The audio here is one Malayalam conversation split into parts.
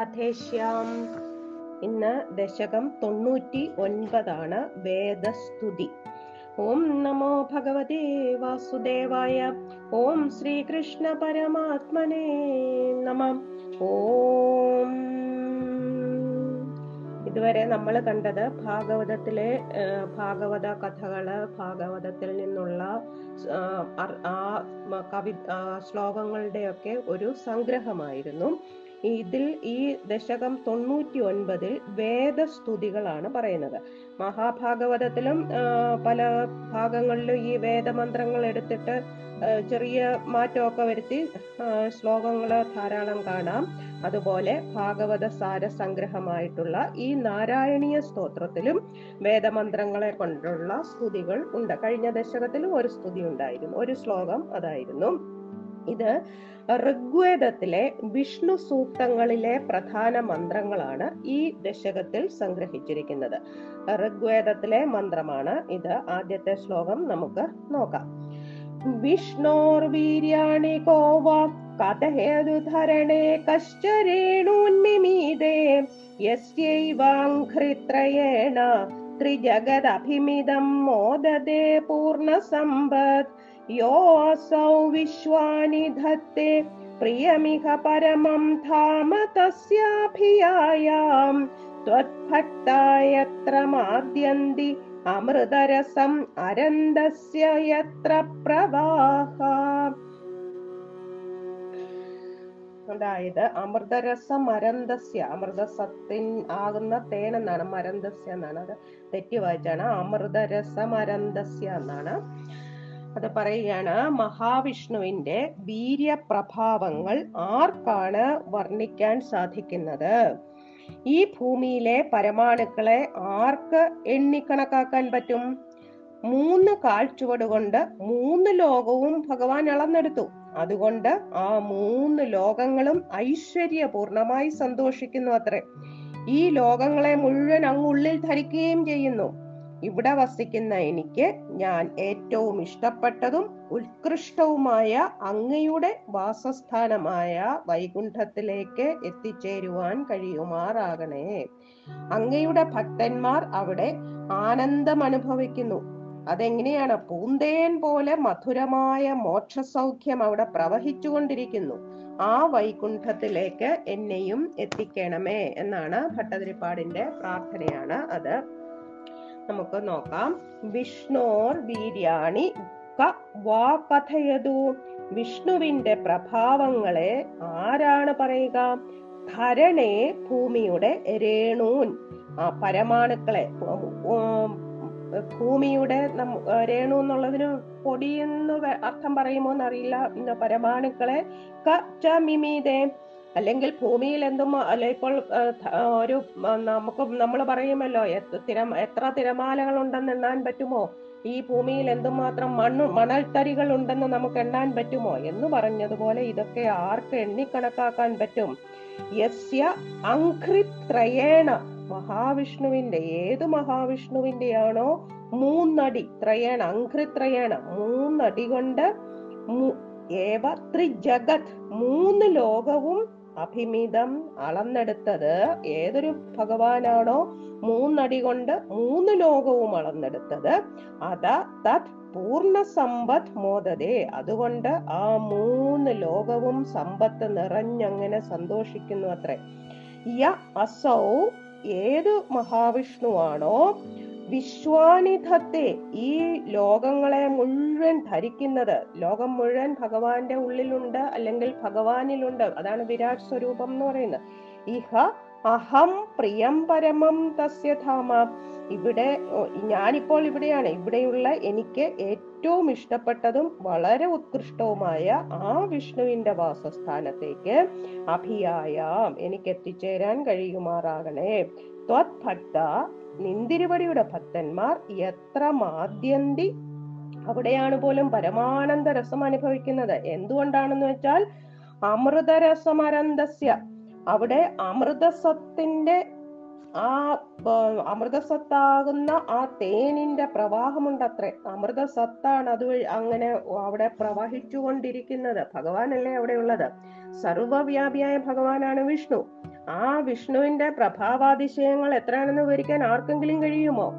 രാധേശ്യാം. ഇന്ന് ദശകം തൊണ്ണൂറ്റി ഒൻപതാണ് വേദസ്തുതി. ഓം നമോ ഭഗവതേ വാസുദേവായ ഓം ശ്രീകൃഷ്ണ പരമാത്മനേ നമ. ഓം. ഇതുവരെ നമ്മൾ കണ്ടത് ഭാഗവതത്തിലെ ഭാഗവത കഥകൾ ഭാഗവതത്തിൽ നിന്നുള്ള ആ, കവി ശ്ലോകങ്ങളുടെ ഒക്കെ ഒരു സംഗ്രഹമായിരുന്നു. ഇതിൽ ഈ ദശകം തൊണ്ണൂറ്റി ഒൻപതിൽ വേദസ്തുതികളാണ് പറയുന്നത്. മഹാഭാഗവതത്തിലും പല ഭാഗങ്ങളിലും ഈ വേദമന്ത്രങ്ങൾ എടുത്തിട്ട് ചെറിയ മാറ്റമൊക്കെ വരുത്തി ശ്ലോകങ്ങൾ ധാരാളം കാണാം. അതുപോലെ ഭാഗവത സാര സംഗ്രഹമായിട്ടുള്ള ഈ നാരായണീയ സ്തോത്രത്തിലും വേദമന്ത്രങ്ങളെ കൊണ്ടുള്ള സ്തുതികൾ ഉണ്ട്. കഴിഞ്ഞ ദശകത്തിലും ഒരു സ്തുതി ഉണ്ടായിരുന്നു. ഒരു ശ്ലോകം അതായിരുന്നു. ഇത് ഋഗ്വേദത്തിലെ വിഷ്ണു സൂക്തങ്ങളിലെ പ്രധാന മന്ത്രങ്ങളാണ് ഈ ദശകത്തിൽ സംഗ്രഹിച്ചിരിക്കുന്നത്. ഋഗ്വേദത്തിലെ മന്ത്രമാണ് ഇത്. ആദ്യത്തെ ശ്ലോകം നമുക്ക് നോക്കാം. വിഷ്ണോർവീര്യാണി കോവ കഥഹേതുധരണേ കശ്ചരേണൂന്മിമീതേ യസ്യൈവാഘ്രിത്രയേണ ത്രിജഗദഭിമിതം മോദതേ പൂർണസമ്പത് योऽसौ विश्वानि धत्ते प्रियमिह परमं धाम तस्याभियायाम् त्वत्भक्ता यत्र माद्यन्ति अमृतरसम् अरन्दस्य यत्र प्रवाह। അതായത് അമൃതരസം മരന്തസ്യ അമൃതസത്തിൻ ആകുന്ന തേൻ എന്നാണ് മരന്തസ്യ എന്നാണ് അത് തെറ്റി വായിച്ചാണ്. അമൃതരസം മരന്തസ്യ എന്നാണ്. അത് പറയുകയാണ് മഹാവിഷ്ണുവിന്റെ വീര്യപ്രഭാവങ്ങൾ ആർക്കാണ് വർണിക്കാൻ സാധിക്കുന്നത്? ഈ ഭൂമിയിലെ പരമാണുക്കളെ ആർക്ക് എണ്ണിക്കണക്കാക്കാൻ പറ്റും? മൂന്ന് കാൽച്ചുവട് കൊണ്ട് മൂന്ന് ലോകവും ഭഗവാൻ അളന്നെടുത്തു. അതുകൊണ്ട് ആ മൂന്ന് ലോകങ്ങളും ഐശ്വര്യപൂർണമായി സന്തോഷിക്കുന്നു അത്രേ. ഈ ലോകങ്ങളെ മുഴുവൻ അങ്ങുള്ളിൽ ധരിക്കുകയും ചെയ്യുന്നു. ഇവിടെ വസിക്കുന്ന എനിക്ക് ഞാൻ ഏറ്റവും ഇഷ്ടപ്പെട്ടതും ഉത്കൃഷ്ടവുമായ അങ്ങയുടെ വാസസ്ഥാനമായ വൈകുണ്ഠത്തിലേക്ക് എത്തിച്ചേരുവാൻ കഴിയുമാറാകണേ. അങ്ങയുടെ ഭക്തന്മാർ അവിടെ ആനന്ദം അനുഭവിക്കുന്നു അതെങ്ങനെയാണ്? പൂന്തേൻ പോലെ മധുരമായ മോക്ഷസൗഖ്യം അവിടെ പ്രവഹിച്ചുകൊണ്ടിരിക്കുന്നു. ആ വൈകുണ്ഠത്തിലേക്ക് എന്നെയും എത്തിക്കണമേ എന്നാണ് ഭട്ടതിരിപ്പാടിന്റെ പ്രാർത്ഥനയാണ് അത്. നമുക്ക് നോക്കാം. വിഷ്ണോർ വീര്യാണി വാ കഥയതു വിഷ്ണുവിന്റെ പ്രഭാവങ്ങളെ ആരാണ് പറയുക? ധരണേ ഭൂമിയുടെ രേണൂൻ. ആ പരമാണുക്കളെ ഭൂമിയുടെ രേണു എന്നുള്ളതിന് പൊടിയെന്ന് വെ- അർത്ഥം പറയുമോ എന്നറിയില്ല. പരമാണുക്കളെ ക ച മിമീതേ അല്ലെങ്കിൽ ഭൂമിയിൽ എന്തും അല്ല ഇപ്പോൾ ഒരു നമുക്ക് നമ്മൾ പറയുമല്ലോ എത്ര തിര എത്ര തിരമാലകൾ ഉണ്ടെന്ന് എണ്ണാൻ പറ്റുമോ? ഈ ഭൂമിയിൽ എന്തുമാത്രം മണ്ണു മണൽത്തരികൾ ഉണ്ടെന്ന് നമുക്ക് എണ്ണാൻ പറ്റുമോ? എന്ന് പറഞ്ഞതുപോലെ ഇതൊക്കെ ആർക്ക് എണ്ണിക്കണക്കാക്കാൻ പറ്റും? യസ്യ അങ്ക്രിത്രയേണ മഹാവിഷ്ണുവിന്റെ ഏത് മഹാവിഷ്ണുവിന്റെയാണോ മൂന്നടി ത്രയേണ അങ്ക്രിത്രയേണ മൂന്നടി കൊണ്ട് ഏവ ത്രിജഗത് മൂന്ന് ലോകവും അഭിമിതം അളന്നെടുത്തത് ഏതൊരു ഭഗവാനാണോ? മൂന്നടി കൊണ്ട് മൂന്ന് ലോകവും അളന്നെടുത്തത്. അത തത് പൂർണ സമ്പത്ത് മോദതേ. അതുകൊണ്ട് ആ മൂന്ന് ലോകവും സമ്പത്ത് നിറഞ്ഞങ്ങനെ സന്തോഷിക്കുന്നു അത്രേ. യ അസൗ ഏത് മഹാവിഷ്ണുവാണോ? വിശ്വാനിധത്തെ ഈ ലോകങ്ങളെ മുഴുവൻ ധരിക്കുന്നത് ലോകം മുഴുവൻ ഭഗവാന്റെ ഉള്ളിലുണ്ട് അല്ലെങ്കിൽ ഭഗവാനിലുണ്ട്. അതാണ് വിരാട് സ്വരൂപം എന്ന് പറയുന്നത്. ഇഹ അഹം പ്രിയം പരമം തസ്യധാമ ഇവിടെ ഞാനിപ്പോൾ ഇവിടെയാണ്. ഇവിടെയുള്ള എനിക്ക് ഏറ്റവും ഇഷ്ടപ്പെട്ടതും വളരെ ഉത്കൃഷ്ടവുമായ ആ വിഷ്ണുവിന്റെ വാസസ്ഥാനത്തേക്ക് അഭിയായാം. എനിക്ക് എത്തിച്ചേരാൻ കഴിയുമാറാകണേ. ത്വത് ഭക്ത നിന്തിരുവടിയുടെ ഭക്തന്മാർ എത്ര മാദ്യന്തി അവിടെയാണ് പോലും പരമാനന്ദ രസം അനുഭവിക്കുന്നത്. എന്തുകൊണ്ടാണെന്ന് വെച്ചാൽ അമൃതരസമരന്തസ്യ. അവിടെ അമൃതസത്തിന്റെ ആ അമൃതസത്താകുന്ന ആ തേനിന്റെ പ്രവാഹമുണ്ട് അത്രേ അമൃതസത്താണ് അത് അങ്ങനെ അവിടെ പ്രവഹിച്ചുകൊണ്ടിരിക്കുന്നത്. ഭഗവാനല്ലേ അവിടെ ഉള്ളത് സർവവ്യാപിയായ ഭഗവാനാണ് വിഷ്ണു. ആ വിഷ്ണുവിന്റെ പ്രഭാവാതിശയങ്ങൾ എത്രയാണെന്ന് വിവരിക്കാൻ ആർക്കെങ്കിലും കഴിയുമോ?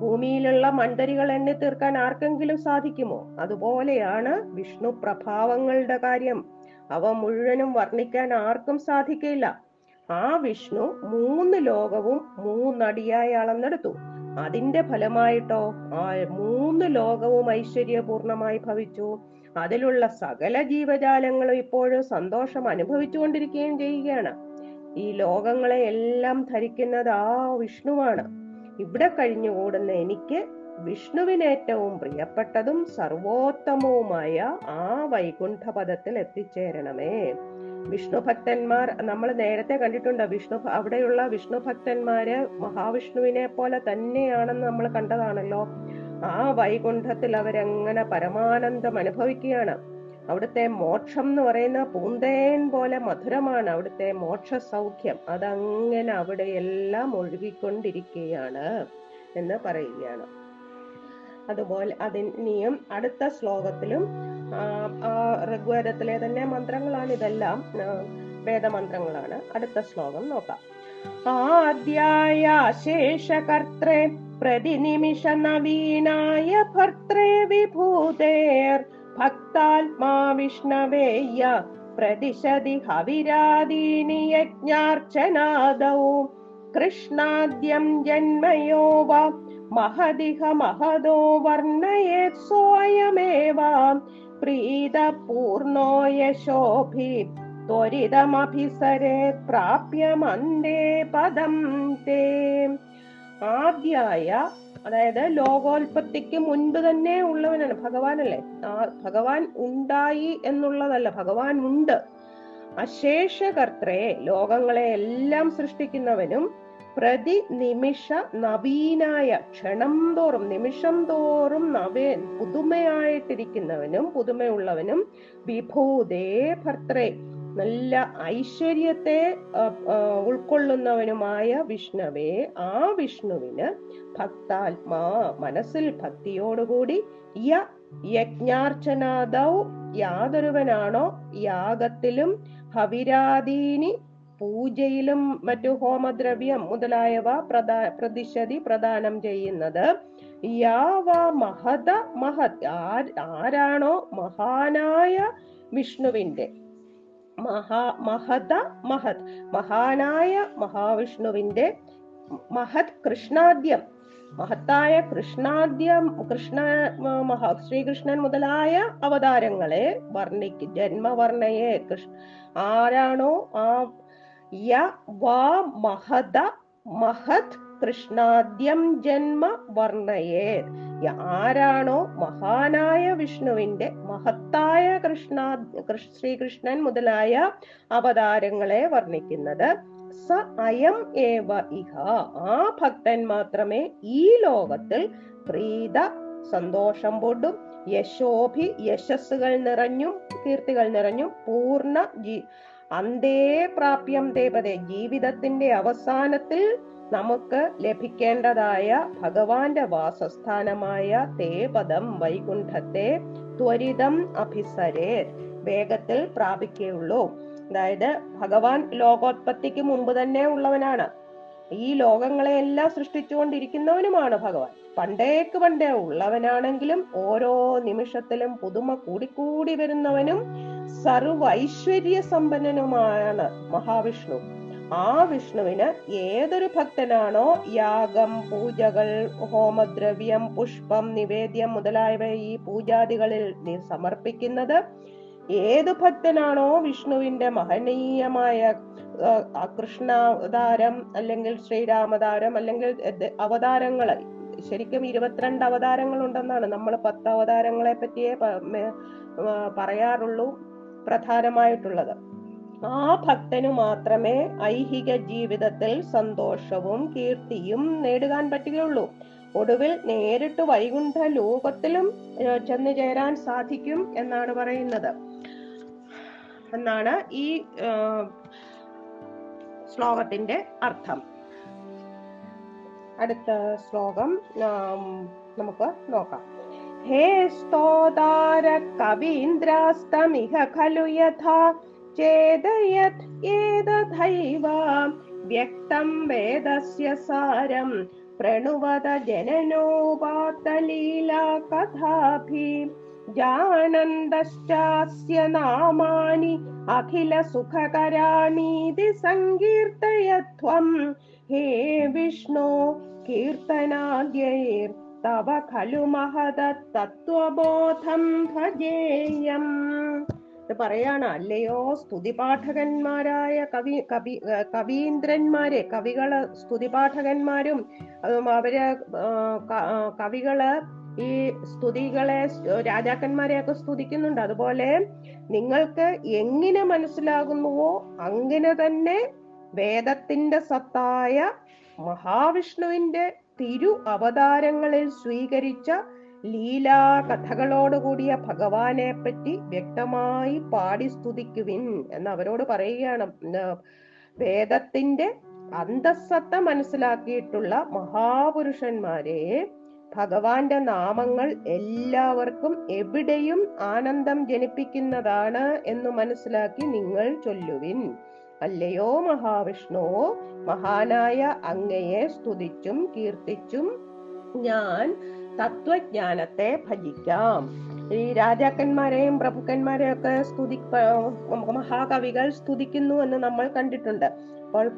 ഭൂമിയിലുള്ള മണ്ടരികൾ എണ്ണി തീർക്കാൻ ആർക്കെങ്കിലും സാധിക്കുമോ? അതുപോലെയാണ് വിഷ്ണു പ്രഭാവങ്ങളുടെ കാര്യം. അവ മുഴുവനും വർണിക്കാൻ ആർക്കും സാധിക്കില്ല ആ വിഷ്ണു മൂന്ന് ലോകവും മൂന്നടിയായി അളന്നെടുത്തു. അതിന്റെ ഫലമായിട്ടോ ആ മൂന്ന് ലോകവും ഐശ്വര്യപൂർണമായി ഭവിച്ചു. അതിലുള്ള സകല ജീവജാലങ്ങളും ഇപ്പോഴും സന്തോഷം അനുഭവിച്ചുകൊണ്ടിരിക്കുകയും ചെയ്യുകയാണ്. ഈ ലോകങ്ങളെ എല്ലാം ധരിക്കുന്നത് ആ വിഷ്ണുവാണ്. ഇവിടെ കഴിഞ്ഞുകൂടുന്ന എനിക്ക് വിഷ്ണുവിനേറ്റവും പ്രിയപ്പെട്ടതും സർവോത്തമവുമായ ആ വൈകുണ്ഠ പദത്തിൽ എത്തിച്ചേരണമേ. വിഷ്ണു ഭക്തന്മാർ നമ്മൾ നേരത്തെ കണ്ടിട്ടുണ്ട് വിഷ്ണു അവിടെയുള്ള വിഷ്ണു ഭക്തന്മാര് മഹാവിഷ്ണുവിനെ പോലെ തന്നെയാണെന്ന് നമ്മൾ കണ്ടതാണല്ലോ. ആ വൈകുണ്ഠത്തിൽ അവരെങ്ങനെ പരമാനന്ദം അനുഭവിക്കുകയാണ്. അവിടുത്തെ മോക്ഷം എന്ന് പറയുന്ന പൂന്തേൻ പോലെ മധുരമാണ് അവിടുത്തെ മോക്ഷ സൗഖ്യം അതങ്ങനെ അവിടെ എല്ലാം ഒഴുകിക്കൊണ്ടിരിക്കുകയാണ് എന്ന് പറയുകയാണ്. അതുപോലെ അതിനെയും അടുത്ത ശ്ലോകത്തിലും ഋഗ്വേദത്തിലെ തന്നെ മന്ത്രങ്ങളാണ് ഇതെല്ലാം വേദമന്ത്രങ്ങളാണ്. അടുത്ത ശ്ലോകം നോക്കാം. ആദ്യായ ശേഷകർത്രേ പ്രതിനിമിഷ നവീനായ ഭർത്രേ വിഭൂതേർ ഭക്താത്മാ വിഷ്ണവേയ പ്രതിശതി ഹവിരാദീനി യജ്ഞാർച്ചനാദൗ കൃഷ്ണാദ്യം ജന്മയോ വാ മഹദിഹ മഹദോ വർണയേത് പൂർണോ പ്രാപ്യമന്തേ പദം തേ. ആദ്യായ അതായത് ലോകോൽപത്തിക്ക് മുൻപ് തന്നെ ഉള്ളവനാണ്. ഭഗവാനല്ലേ? ആ ഭഗവാൻ ഉണ്ടായി എന്നുള്ളതല്ല ഭഗവാൻ ഉണ്ട്. അശേഷകർത്രേ ലോകങ്ങളെ എല്ലാം സൃഷ്ടിക്കുന്നവനും പ്രതി നിമിഷ നവീനായ ക്ഷണം തോറും നിമിഷം തോറും നവേ പുതുമയായിട്ടിരിക്കുന്നവനും പുതുമയുള്ളവനും വിഭൂതേ ഭർത്രേ നല്ല ഐശ്വര്യത്തെ ഉൾക്കൊള്ളുന്നവനുമായ വിഷ്ണുവേ ആ വിഷ്ണുവിന് ഭക്താത്മാ മനസ്സിൽ ഭക്തിയോടുകൂടി യ യജ്ഞാർച്ചനാദൗ യാതൊരുവനാണോ യാഗത്തിലും ഹവിരാദീനി പൂജയിലും മറ്റു ഹോമദ്രവ്യം മുതലായവ പ്രദാ പ്രതിശതി പ്രദാനം ചെയ്യുന്നത്. യാവ മഹത മഹത് ആരാണോ മഹാനായ വിഷ്ണുവിന്റെ മഹാ മഹത മഹത് മഹാനായ മഹാവിഷ്ണുവിന്റെ മഹത് കൃഷ്ണാദ്യം. മഹത്തായ കൃഷ്ണാദ്യം കൃഷ്ണ മഹാ ശ്രീകൃഷ്ണൻ മുതലായ അവതാരങ്ങളെ വർണിക്ക് ജന്മവർണയെ കൃഷ്ണ ആരാണോ ആ യ വാ മഹത മഹത് കൃഷ്ണാദ്യം ജന്മ വർണയേ ആരാണോ മഹാനായ വിഷ്ണുവിന്റെ മഹത്തായ കൃഷ്ണ കൃഷ്- ശ്രീകൃഷ്ണൻ മുതലായ അവതാരങ്ങളെ വർണിക്കുന്നത്. സ അയം ഏവ ഇഹ. ആ ഭക്തൻ മാത്രമേ ഈ ലോകത്തിൽ പ്രീത സന്തോഷം പൊടും യശോഭി യശസ്സുകൾ നിറഞ്ഞും കീർത്തികൾ നിറഞ്ഞും പൂർണ ജീ അന്തേ പ്രാപ്യം ദേവതെ ജീവിതത്തിന്റെ അവസാനത്തിൽ നമുക്ക് ലഭിക്കേണ്ടതായ ഭഗവാന്റെ വാസസ്ഥാനമായ തേപദം വൈകുണ്ഠത്തെ ത്വരിതം അഭിസരേ വേഗത്തിൽ പ്രാപിക്കുകയുള്ളൂ അതായത് ഭഗവാൻ ലോകോത്പത്തിക്ക് മുമ്പ് തന്നെ ഉള്ളവനാണ്. ഈ ലോകങ്ങളെയെല്ലാം സൃഷ്ടിച്ചുകൊണ്ടിരിക്കുന്നവനുമാണ് ഭഗവാൻ. പണ്ടേക്ക് പണ്ടേ ഉള്ളവനാണെങ്കിലും ഓരോ നിമിഷത്തിലും പുതുമ കൂടിക്കൂടി വരുന്നവനും സർവൈശ്വര്യ സമ്പന്നനുമാണ് മഹാവിഷ്ണു. ആ വിഷ്ണുവിന് ഏതൊരു ഭക്തനാണോ യാഗം പൂജകൾ ഹോമദ്രവ്യം പുഷ്പം നിവേദ്യം മുതലായവ ഈ പൂജാദികളിൽ നീ സമർപ്പിക്കുന്നത്? ഏതു ഭക്തനാണോ വിഷ്ണുവിന്റെ മഹനീയമായ കൃഷ്ണാവതാരം അല്ലെങ്കിൽ ശ്രീരാമതാരം അല്ലെങ്കിൽ അവതാരങ്ങൾ ശരിക്കും ഇരുപത്തിരണ്ട് അവതാരങ്ങൾ ഉണ്ടെന്നാണ് നമ്മൾ പത്ത് അവതാരങ്ങളെ പറ്റിയേ പറയാറുള്ളൂ. പ്രധാനമായിട്ടുള്ളത്. ആ ഭക്തനു മാത്രമേ ഐഹിക ജീവിതത്തിൽ സന്തോഷവും കീർത്തിയും നേടുവാൻ പറ്റുകയുള്ളൂ. ഒടുവിൽ നേരിട്ട് വൈകുണ്ഠ ലോകത്തിലും ചെന്നു ചേരാൻ സാധിക്കും എന്നാണ് പറയുന്നത്. എന്നാണ് ഈ ശ്ലോകത്തിന്റെ അർത്ഥം. അടുത്ത ശ്ലോകം നമുക്ക് നോക്കാം. ഹേ സ്തോതാര കവീന്ദ്രാസ്തമിഹ ഖലു യഥാ ചേതയത് ഏതഥൈവ വ്യക്തം വേദസ്യ സാരം പ്രണുവത ജനനോപാത്തലീലാ കഥാഭി ജാനന്ദശ്ചാസ്യ നാമാനി അഖില സുഖകരാണീതി സങ്കീർത്തയത്വം ഹേ വിഷ്ണു തവ ഖലു മഹത തത്വബോധം ഭജേയം ഇത് പറയാണ് അല്ലയോ സ്തുതിപാഠകന്മാരായ കവി കവി കവീന്ദ്രന്മാരെ കവികൾ സ്തുതിപാഠകന്മാരും അവർ കവികൾ ഈ സ്തുതികളെ രാജാക്കന്മാരെയൊക്കെ സ്തുതിക്കുന്നുണ്ട്. അതുപോലെ നിങ്ങൾക്ക് എങ്ങനെ മനസ്സിലാകുന്നുവോ അങ്ങനെ തന്നെ വേദത്തിന്റെ സത്തായ മഹാവിഷ്ണുവിന്റെ തിരു അവതാരങ്ങളിൽ സ്വീകരിച്ച ലീലാ കഥകളോടുകൂടിയ ഭഗവാനെ പറ്റി വ്യക്തമായി പാടി സ്തുതിക്കുവിൻ എന്ന് അവരോട് പറയുകയാണ്. വേദത്തിന്റെ അന്തസ്സത്ത മനസ്സിലാക്കിയിട്ടുള്ള മഹാപുരുഷന്മാരെ ഭഗവാന്റെ നാമങ്ങൾ എല്ലാവർക്കും എവിടെയും ആനന്ദം ജനിപ്പിക്കുന്നതാണ് എന്ന് മനസ്സിലാക്കി നിങ്ങൾ ചൊല്ലുവിൻ. അല്ലയോ മഹാവിഷ്ണു? മഹാനായ അങ്ങയെ സ്തുതിച്ചും കീർത്തിച്ചും ഞാൻ തത്വജ്ഞാനത്തെ ഭജിക്കാം. ഈ രാജാക്കന്മാരെയും പ്രഭുക്കന്മാരെയും ഒക്കെ സ്തുതി മഹാകവികൾ സ്തുതിക്കുന്നു എന്ന് നമ്മൾ കണ്ടിട്ടുണ്ട്. അപ്പോൾ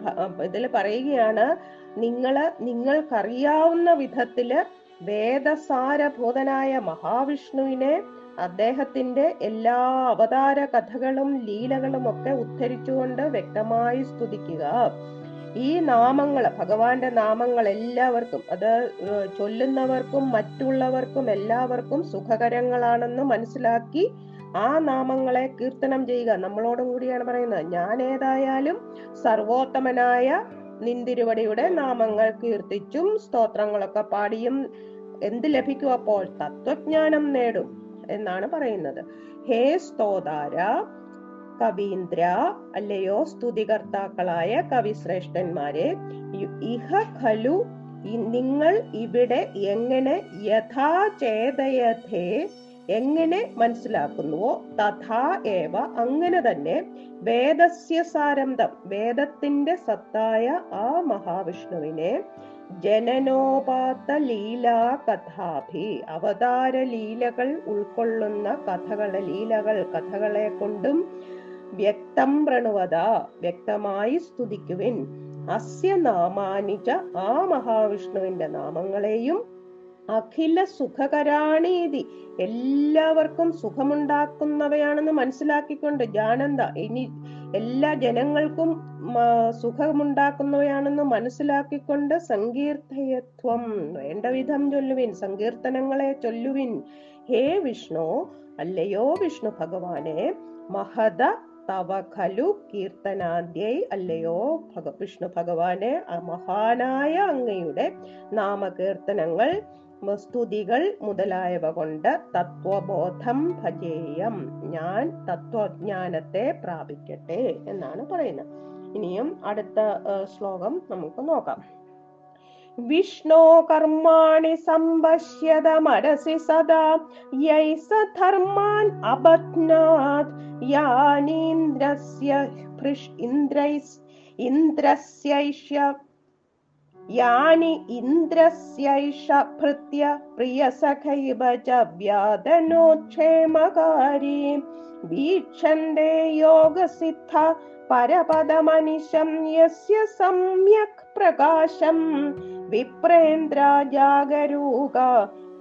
ഇതിൽ പറയുകയാണ് നിങ്ങൾ നിങ്ങൾക്കറിയാവുന്ന വിധത്തിൽ വേദസാരഭൂതനായ മഹാവിഷ്ണുവിനെ അദ്ദേഹത്തിന്റെ എല്ലാ അവതാര കഥകളും ലീലകളും ഒക്കെ ഉദ്ധരിച്ചുകൊണ്ട് വ്യക്തമായി സ്തുതിക്കുക. ഈ നാമങ്ങൾ ഭഗവാന്റെ നാമങ്ങൾ എല്ലാവർക്കും അത് ചൊല്ലുന്നവർക്കും മറ്റുള്ളവർക്കും എല്ലാവർക്കും സുഖകരങ്ങളാണെന്ന് മനസ്സിലാക്കി ആ നാമങ്ങളെ കീർത്തനം ചെയ്യുക. നമ്മളോടും കൂടിയാണ് പറയുന്നത് ഞാൻ ഏതായാലും സർവോത്തമനായ നിന്തിരുവടിയുടെ നാമങ്ങൾ കീർത്തിച്ചും സ്തോത്രങ്ങളൊക്കെ പാടിയും എന്ത് ലഭിക്കും അപ്പോൾ? തത്വജ്ഞാനം നേടും. എന്നാണ് പറയുന്നത്. ഹേ സ്തോതാര കവീന്ദ്ര അല്ലയോ സ്തുതികർത്താക്കളായ കവിശ്രേഷ്ഠന്മാരെ ഇഹ ഖലു നിങ്ങൾ ഇവിടെ എങ്ങനെ യഥാചേതയഥേ എങ്ങനെ മനസ്സിലാക്കുന്നുവോ തഥാ ഏവ അങ്ങനെ തന്നെ വേദസ്യ സാരംഭം വേദത്തിന്റെ സത്തായ ആ മഹാവിഷ്ണുവിനെ ജനനോപാത്ത ലീലാ കഥാഭി അവതാര ലീലകൾ ഉൾക്കൊള്ളുന്ന കഥകളെ ലീലകൾ കഥകളെ കൊണ്ടും വ്യക്തം പ്രണുവത വ്യക്തമായി സ്തുതിക്കുവിൻ. അസ്യ നാമാനിച്ച ആ മഹാവിഷ്ണുവിന്റെ നാമങ്ങളെയും അഖില സുഖകരാണീതി. എല്ലാവർക്കും സുഖമുണ്ടാക്കുന്നവയാണെന്ന് മനസ്സിലാക്കിക്കൊണ്ട് ജാനന്ദ ഇനി എല്ലാ ജനങ്ങൾക്കും സുഖമുണ്ടാക്കുന്നവയാണെന്ന് മനസ്സിലാക്കിക്കൊണ്ട് സങ്കീർത്തയത്വം വേണ്ട വിധം ചൊല്ലുവിൻ സങ്കീർത്തനങ്ങളെ ചൊല്ലുവിൻ. ഹേ വിഷ്ണു അല്ലയോ വിഷ്ണു ഭഗവാനെ മഹത തവ ഖലു കീർത്തനാദ്യൈ അല്ലയോ ഭഗ വിഷ്ണു ഭഗവാനെ മഹാനായ അങ്ങയുടെ നാമകീർത്തനങ്ങൾ സ്തുതികൾ മുതലായവ കൊണ്ട് തത്വബോധം ഭജേയം. ഞാൻ തത്വജ്ഞാനത്തെ പ്രാപിക്കട്ടെ എന്നാണ് പറയുന്നത്. ഇനിയും അടുത്ത ശ്ലോകം നമുക്ക് നോക്കാം. വിഷ്ണോ കർമാണി സമ്പശ്യത മനസി സദാ. യൈ സ ധർമാൻ അബധ്നാത് യാനീന്ദ്രസ്യ ഇന്ദ്രൈ ഇന്ദ്രൈസ് ഇന്ദ്രസ്യൈഷ യാനി ഇന്ദ്രസ്യൈഷ ഭൃത്യ പ്രിയസഖൈവ ച വ്യാദനോക്ഷേമകാരി വീക്ഷന്തേ യോഗസിദ്ധ പരപദമനിശം യസ്യ സമ്യക് പ്രകാശം വിപ്രേന്ദ്ര ജാഗരൂക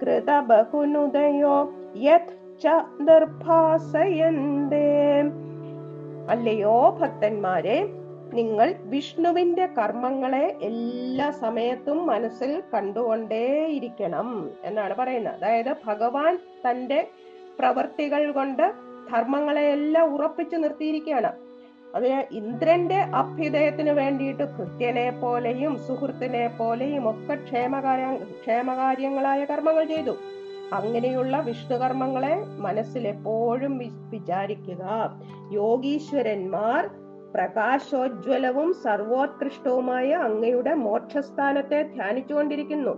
കൃത ബഹുനുദയോ യത് ച നിർഭാസയന്തേ അല്ലയോ ഭക്തന്മാരെ നിങ്ങൾ വിഷ്ണുവിന്റെ കർമ്മങ്ങളെ എല്ലാ സമയത്തും മനസ്സിൽ കണ്ടുകൊണ്ടേയിരിക്കണം എന്നാണ് പറയുന്നത്. അതായത് ഭഗവാൻ തന്റെ പ്രവൃത്തികൾ കൊണ്ട് ധർമ്മങ്ങളെയെല്ലാം ഉറപ്പിച്ചു നിർത്തിയിരിക്കുകയാണ്. അതിന് ഇന്ദ്രന്റെ അഭ്യുദയത്തിന് വേണ്ടിയിട്ട് കൃത്യനെ പോലെയും സുഹൃത്തിനെ പോലെയും ഒക്കെ ക്ഷേമകാര്യ ക്ഷേമകാര്യങ്ങളായ കർമ്മങ്ങൾ ചെയ്തു. അങ്ങനെയുള്ള വിഷ്ണുകർമ്മങ്ങളെ മനസ്സിൽ എപ്പോഴും വിചാരിക്കുക. യോഗീശ്വരന്മാർ പ്രകാശോജ്വലവും സർവോത്കൃഷ്ടവുമായ അങ്ങയുടെ മോക്ഷസ്ഥാനത്തെ ധ്യാനിച്ചുകൊണ്ടിരിക്കുന്നു.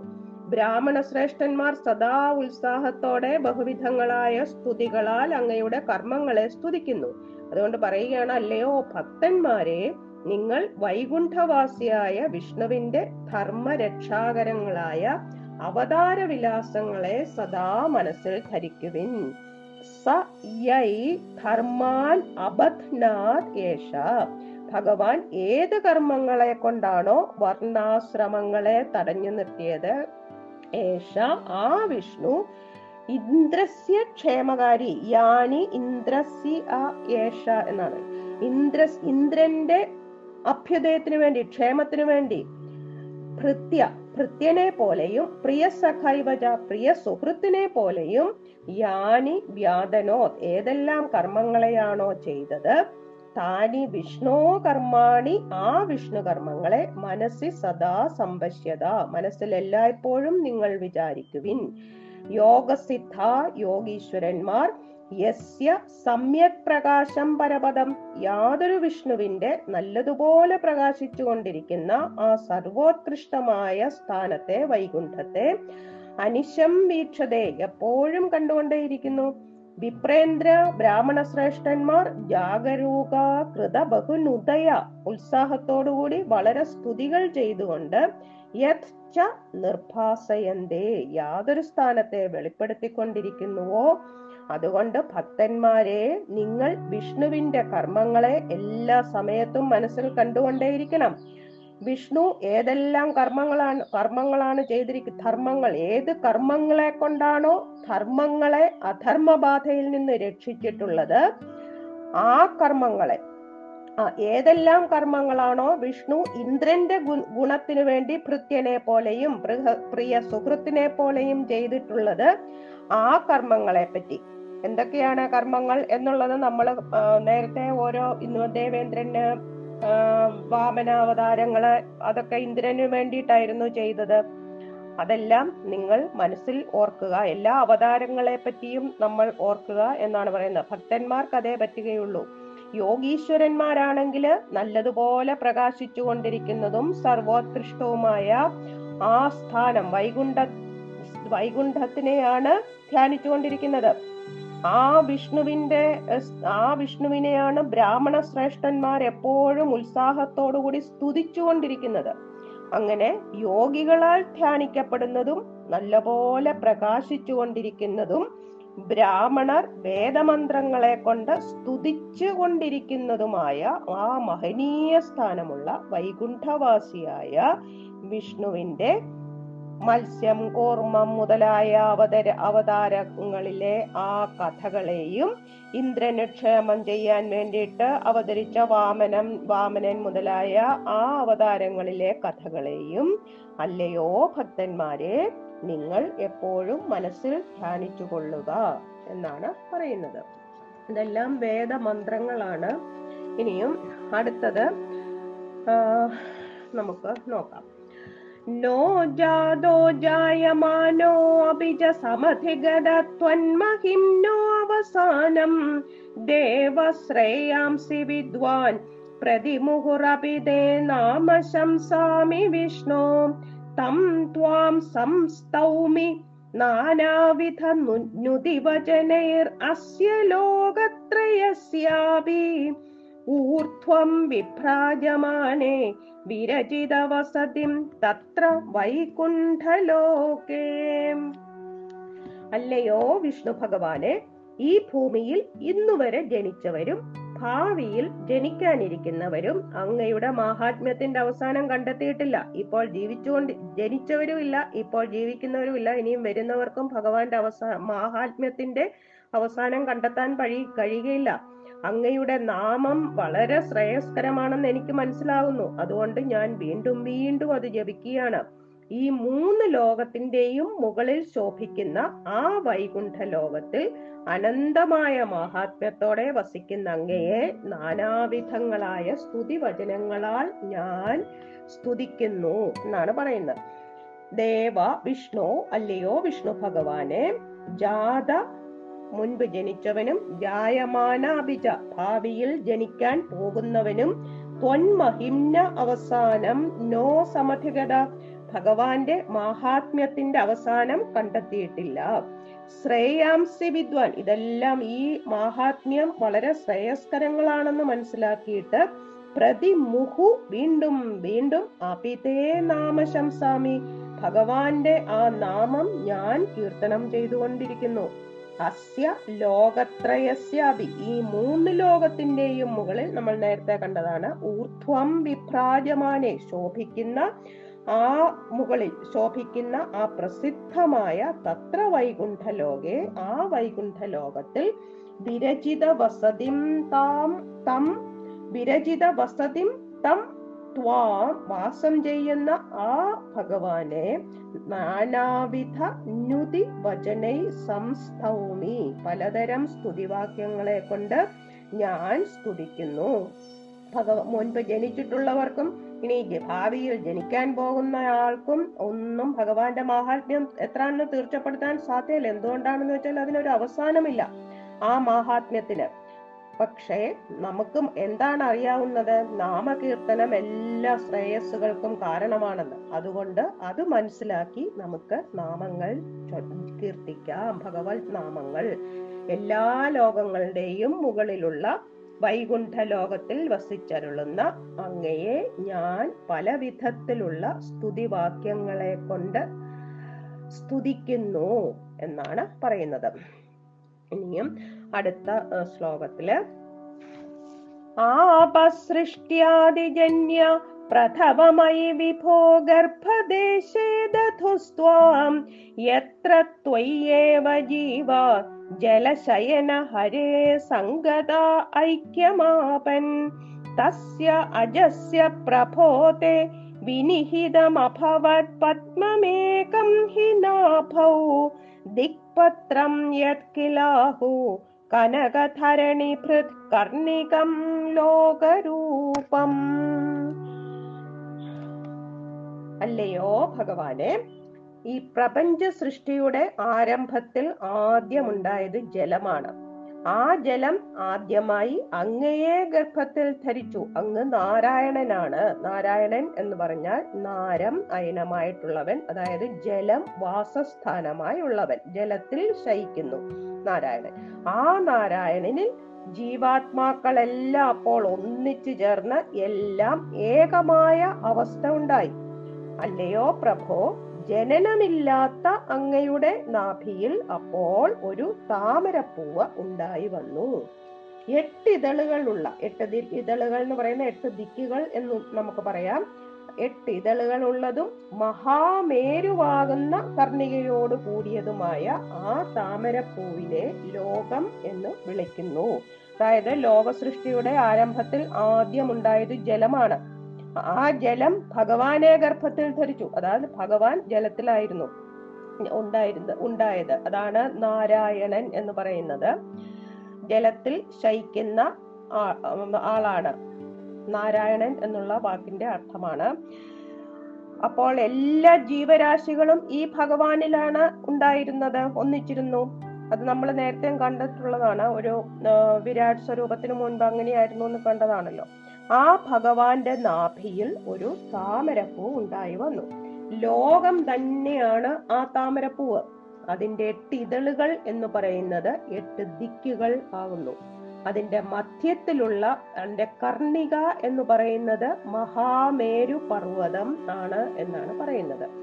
ബ്രാഹ്മണ ശ്രേഷ്ഠന്മാർ സദാ ഉത്സാഹത്തോടെ ബഹുവിധങ്ങളായ സ്തുതികളാൽ അങ്ങയുടെ കർമ്മങ്ങളെ സ്തുതിക്കുന്നു. അതുകൊണ്ട് പറയുകയാണ് അല്ലയോ ഭക്തന്മാരെ നിങ്ങൾ വൈകുണ്ഠവാസിയായ വിഷ്ണുവിന്റെ ധർമ്മരക്ഷാകരങ്ങളായ അവതാര വിലാസങ്ങളെ സദാ മനസ്സിൽ ധരിക്കുവിൻ. സ യൈ ധർമാൻ അബധ്നാത് ഏഷ ഭഗവാൻ ഏത് കർമ്മങ്ങളെ കൊണ്ടാണോ വർണാശ്രമങ്ങളെ തടഞ്ഞു നിർത്തിയത്? ഏഷ ആ വിഷ്ണു ഇന്ദ്രസ്യ ക്ഷേമകാരി യാനി ഇന്ദ്രസി ആ ഏഷ എന്നാണ്. ഇന്ദ്ര ഇന്ദ്രന്റെ അഭ്യുദയത്തിനു വേണ്ടി ക്ഷേമത്തിനു വേണ്ടി ഭൃത്യ ഭൃത്യനെ പോലെയും പ്രിയ സഖൈവജ പ്രിയ സുഹൃത്തിനെ പോലെയും യാനി വ്യാതനോ ഏതെല്ലാം കർമ്മങ്ങളെയാണോ ചെയ്തത്? താനി വിഷ്ണോ കർമാണി ആ വിഷ്ണു കർമ്മങ്ങളെ മനസ്സിൽ സദാ സംപശ്യത മനസ്സിൽ എല്ലായ്പ്പോഴും നിങ്ങൾ വിചാരിക്കുവിൻ. യോഗസിദ്ധ യോഗീശ്വരന്മാർ യസ്യ സമ്യക് പ്രകാശം പരപദം. യാതൊരു വിഷ്ണുവിന്റെ നല്ലതുപോലെ പ്രകാശിച്ചുകൊണ്ടിരിക്കുന്ന ആ സർവോത്കൃഷ്ടമായ സ്ഥാനത്തെ വൈകുണ്ഠത്തെ അനിശം വീക്ഷതേ എപ്പോഴും കണ്ടുകൊണ്ടേയിരിക്കുന്നു. വിപ്രേന്ദ്ര ബ്രാഹ്മണ ശ്രേഷ്ഠന്മാർ ജാഗരൂക കൃത ബഹുനുദയ ഉത്സാഹത്തോടുകൂടി വളരെ സ്തുതികൾ ചെയ്തുകൊണ്ട് യത് ച നിർഭാസയന്തേ യാതൊരു സ്ഥാനത്തെ വെളിപ്പെടുത്തിക്കൊണ്ടിരിക്കുന്നുവോ? അതുകൊണ്ട് ഭക്തന്മാരെ നിങ്ങൾ വിഷ്ണുവിന്റെ കർമ്മങ്ങളെ എല്ലാ സമയത്തും മനസ്സിൽ കണ്ടുകൊണ്ടേയിരിക്കണം. വിഷ്ണു ഏതെല്ലാം കർമ്മങ്ങളാണ് കർമ്മങ്ങളാണ് ചെയ്തിരിക്കുന്നത് ധർമ്മങ്ങൾ ഏത് കർമ്മങ്ങളെ കൊണ്ടാണോ ധർമ്മങ്ങളെ അധർമ്മബാധയിൽ നിന്ന് രക്ഷിച്ചിട്ടുള്ളത് ആ കർമ്മങ്ങളെ ഏതെല്ലാം കർമ്മങ്ങളാണോ വിഷ്ണു ഇന്ദ്രന്റെ ഗുണത്തിനു വേണ്ടി ഭൃത്യനെ പോലെയും പ്രിയ സുഹൃത്തിനെ പോലെയും ചെയ്തിട്ടുള്ളത് ആ കർമ്മങ്ങളെ പറ്റി. എന്തൊക്കെയാണ് കർമ്മങ്ങൾ എന്നുള്ളത് നമ്മൾ നേരത്തെ ഓരോ ഇന്ന് ദേവേന്ദ്രന് വാമനാവതാരങ്ങൾ അതൊക്കെ ഇന്ദ്രന് വേണ്ടിയിട്ടായിരുന്നു ചെയ്തത്. അതെല്ലാം നിങ്ങൾ മനസ്സിൽ ഓർക്കുക. എല്ലാ അവതാരങ്ങളെ പറ്റിയും നമ്മൾ ഓർക്കുക എന്നാണ് പറയുന്നത്. ഭക്തന്മാർക്ക് അതേ പറ്റുകയുള്ളൂ. യോഗീശ്വരന്മാരാണെങ്കിൽ നല്ലതുപോലെ പ്രകാശിച്ചു കൊണ്ടിരിക്കുന്നതും സർവോത്കൃഷ്ടവുമായ ആ സ്ഥാനം വൈകുണ്ഠ വൈകുണ്ഠത്തിനെയാണ് ധ്യാനിച്ചുകൊണ്ടിരിക്കുന്നത് ആ വിഷ്ണുവിന്റെ ആ വിഷ്ണുവിനെയാണ് ബ്രാഹ്മണ ശ്രേഷ്ഠന്മാർ എപ്പോഴും ഉത്സാഹത്തോടുകൂടി സ്തുതിച്ചുകൊണ്ടിരിക്കുന്നത്. അങ്ങനെ യോഗികളാൽ ധ്യാനിക്കപ്പെടുന്നതും നല്ലപോലെ പ്രകാശിച്ചുകൊണ്ടിരിക്കുന്നതും ബ്രാഹ്മണർ വേദമന്ത്രങ്ങളെ കൊണ്ട് സ്തുതിച്ചു കൊണ്ടിരിക്കുന്നതുമായ ആ മഹനീയ സ്ഥാനമുള്ള വൈകുണ്ഠവാസിയായ വിഷ്ണുവിന്റെ മത്സ്യം കൂർമ്മം മുതലായ അവതര അവതാരങ്ങളിലെ ആ കഥകളെയും ഇന്ദ്രന് ക്ഷേമം ചെയ്യാൻ വേണ്ടിയിട്ട് അവതരിച്ച വാമനം വാമനൻ മുതലായ ആ അവതാരങ്ങളിലെ കഥകളെയും അല്ലയോ ഭക്തന്മാരെ നിങ്ങൾ എപ്പോഴും മനസ്സിൽ ധ്യാനിച്ചു കൊള്ളുക എന്നാണ് പറയുന്നത്. ഇതെല്ലാം വേദമന്ത്രങ്ങളാണ്. ഇനിയും അടുത്തത് നമുക്ക് നോക്കാം. नो जादो जायमानो अपि च समधिगतत्वन्महिम्नोऽवसानम् देवश्रेयांसि विद्वान् प्रतिमुहुरपि ते नाम शंसामि विष्णो। तं त्वां संस्तौमि नानाविध नु- नुदिवचनैरस्य लोकत्रयस्यापि ഊർധ്വം വിഭ്രാജമാനേ വിരചിതവസതിം തത്ര വൈകുണ്ഠലോകേ. അല്ലയോ വിഷ്ണു ഭഗവാനെ ഈ ഭൂമിയിൽ ഇന്നുവരെ ജനിച്ചവരും ഭാവിയിൽ ജനിക്കാനിരിക്കുന്നവരും അങ്ങയുടെ മഹാത്മ്യത്തിന്റെ അവസാനം കണ്ടെത്തിയിട്ടില്ല. ഇപ്പോൾ ജീവിച്ചുകൊണ്ട് ജനിച്ചവരുമില്ല ഇപ്പോൾ ജീവിക്കുന്നവരുമില്ല ഇനിയും വരുന്നവർക്കും ഭഗവാന്റെ അവസാന മഹാത്മ്യത്തിന്റെ അവസാനം കണ്ടെത്താൻ കഴി കഴിയുകയില്ല. അങ്ങയുടെ നാമം വളരെ ശ്രേയസ്കരമാണെന്ന് എനിക്ക് മനസ്സിലാവുന്നു. അതുകൊണ്ട് ഞാൻ വീണ്ടും വീണ്ടും അത് ജപിക്കുകയാണ്. ഈ മൂന്ന് ലോകത്തിന്റെയും മുകളിൽ ശോഭിക്കുന്ന ആ വൈകുണ്ഠ ലോകത്തിൽ അനന്തമായ മഹാത്മ്യത്തോടെ വസിക്കുന്ന അങ്ങയെ നാനാവിധങ്ങളായ സ്തുതി വചനങ്ങളാൽ ഞാൻ സ്തുതിക്കുന്നു എന്നാണ് പറയുന്നത്. ദേവ വിഷ്ണു അല്ലയോ വിഷ്ണു ഭഗവാനെ ജാത മുൻപ് ജനിച്ചവനും ജായമാനാഭിജ ഭാവിയിൽ ജനിക്കാൻ പോകുന്നവനും ത്വന്മഹിംന അവസാനം നോ സമധികത. ഭഗവാന്റെ മാഹാത്മ്യത്തിന്റെ അവസാനം കണ്ടെത്തിയിട്ടില്ല. ശ്രേയാംസി വിദ്വാൻ ഇതെല്ലാം ഈ മാഹാത്മ്യം വളരെ ശ്രേയസ്കരങ്ങളാണെന്ന് മനസ്സിലാക്കിയിട്ട് പ്രതിമുഹു വീണ്ടും വീണ്ടും അപിതേ നാമശംസാമി. ഭഗവാന്റെ ആ നാമം ഞാൻ കീർത്തനം ചെയ്തുകൊണ്ടിരിക്കുന്നു. അസ്യ ലോകത്രയസ്യാപി ഈ മൂന്ന് ലോകത്തിന്റെയും മുകളിൽ നമ്മൾ നേരത്തെ കണ്ടതാണ് ഊർധ്വം വിഭ്രാജമാനെ ശോഭിക്കുന്ന ആ മുകളിൽ ശോഭിക്കുന്ന ആ പ്രസിദ്ധമായ തത്ര വൈകുണ്ഠ ലോകെ ആ വൈകുണ്ഠ ലോകത്തിൽ വിരചിത വസതിം താം തം വിരചിത വസതിം തം ത്വാം വാസം ചെയ്യുന്ന ആ ഭഗവാനെ നാനാവിധ നുതി വചനൈ സംസ്തൗമി. പലതരം സ്തുതിവാക്യങ്ങളെ കൊണ്ട് ഞാൻ സ്തുതിക്കുന്നു. ഭഗവ മുൻപ് ജനിച്ചിട്ടുള്ളവർക്കും ഇനി ഭാവിയിൽ ജനിക്കാൻ പോകുന്ന ആൾക്കും ഒന്നും ഭഗവാന്റെ മാഹാത്മ്യം എത്രാണെന്ന് തീർച്ചപ്പെടുത്താൻ സാധ്യമല്ല എന്തുകൊണ്ടാണെന്ന് വെച്ചാൽ അതിനൊരു അവസാനമില്ല. ആ മാഹാത്മ്യത്തിന് പക്ഷേ നമുക്കും എന്താണ് അറിയാവുന്നത്? നാമകീർത്തനം എല്ലാ ശ്രേയസ്സുകൾക്കും കാരണമാണെന്ന്. അതുകൊണ്ട് അത് മനസ്സിലാക്കി നമുക്ക് നാമങ്ങൾ കീർത്തിക്കാം. ഭഗവത് നാമങ്ങൾ. എല്ലാ ലോകങ്ങളുടെയും മുകളിലുള്ള വൈകുണ്ഠ ലോകത്തിൽ വസിച്ചരുളുന്ന അങ്ങയെ ഞാൻ പല വിധത്തിലുള്ള സ്തുതിവാക്യങ്ങളെ കൊണ്ട് സ്തുതിക്കുന്നു എന്നാണ് പറയുന്നത്. ഇനിയും അടുത്ത ഏഹ്, ശ്ലോകത്തില് ആപസൃഷ്ട്യാദിജന്യ പ്രഥമമയി വിഭോ ഗർഭദേശേ ദധുസ്ത്വാം യത്ര ത്വയ്യേവ ജീവ ജലശയന ഹരേ സംഗത ഐക്യമാപൻ തസ്യ അജസ്യ പ്രഭോത്തെ വിനിഹിതമഭവത് പത്മമേകം ഹി നാഭൗ ദിക്പത്രം കനകധരണി ഭൃത് കർണികം ലോകരൂപം. അല്ലയോ ഭഗവാനെ? ഈ പ്രപഞ്ച സൃഷ്ടിയുടെ ആരംഭത്തിൽ ആദ്യമുണ്ടായത് ജലമാണ്. ആ ജലം ആദ്യമായി അങ്ങയെ ഗർഭത്തിൽ ധരിച്ചു. അങ്ങ് നാരായണനാണ്. നാരായണൻ എന്ന് പറഞ്ഞാൽ നാരം അയനമായിട്ടുള്ളവൻ അതായത് ജലം വാസസ്ഥാനമായുള്ളവൻ ജലത്തിൽ ശയിക്കുന്നു നാരായണൻ. ആ നാരായണനിൽ ജീവാത്മാക്കളെല്ലാം അപ്പോൾ ഒന്നിച്ചു ചേർന്ന് എല്ലാം ഏകമായ അവസ്ഥ ഉണ്ടായി. അല്ലയോ പ്രഭോ? ജനനമില്ലാത്ത അങ്ങയുടെ നാഭിയിൽ അപ്പോൾ ഒരു താമരപ്പൂവ് ഉണ്ടായി വന്നു. എട്ട് ഇതളുകളുള്ള എട്ട് ഇതളുകൾ എന്ന് പറയുന്ന എട്ട് ദിക്കുകൾ എന്ന് നമുക്ക് പറയാം. എട്ട് ഇതളുകൾ ഉള്ളതും മഹാമേരുവാകുന്ന കർണികയോട് കൂടിയതുമായ ആ താമരപ്പൂവിനെ ലോകം എന്ന് വിളിക്കുന്നു. അതായത് ലോകസൃഷ്ടിയുടെ ആരംഭത്തിൽ ആദ്യം ഉണ്ടായത് ജലമാണ്. ആ ജലം ഭഗവാനെ ഗർഭത്തിൽ ധരിച്ചു. അതായത് ഭഗവാൻ ജലത്തിലായിരുന്നു ഉണ്ടായിരുന്നത് ഉണ്ടായത്. അതാണ് നാരായണൻ എന്ന് പറയുന്നത്. ജലത്തിൽ ശയിക്കുന്ന ആളാണ്. നാരായണൻ എന്നുള്ള വാക്കിന്റെ അർത്ഥമാണ്. അപ്പോൾ എല്ലാ ജീവരാശികളും ഈ ഭഗവാനിലാണ് ഉണ്ടായിരുന്നത്. ഒന്നിച്ചിരുന്നു. അത് നമ്മൾ നേരത്തെ കണ്ടിട്ടുള്ളതാണ്. ഒരു വിരാട് സ്വരൂപത്തിന് മുൻപ് അങ്ങനെയായിരുന്നു എന്ന് കണ്ടതാണല്ലോ. ആ ഭഗവാന്റെ നാഭിയിൽ ഒരു താമരപ്പൂ ഉണ്ടായി വന്നു. ലോകം തന്നെയാണ് ആ താമരപ്പൂവ്. അതിന്റെ ഇതളുകൾ എന്ന് പറയുന്നത് എട്ട് ദിക്കുകൾ ആകുന്നു. അതിന്റെ മധ്യത്തിലുള്ള അതിന്റെ കർണിക എന്ന് പറയുന്നത് മഹാമേരു പർവതം ആണ് എന്നാണ് പറയുന്നത്.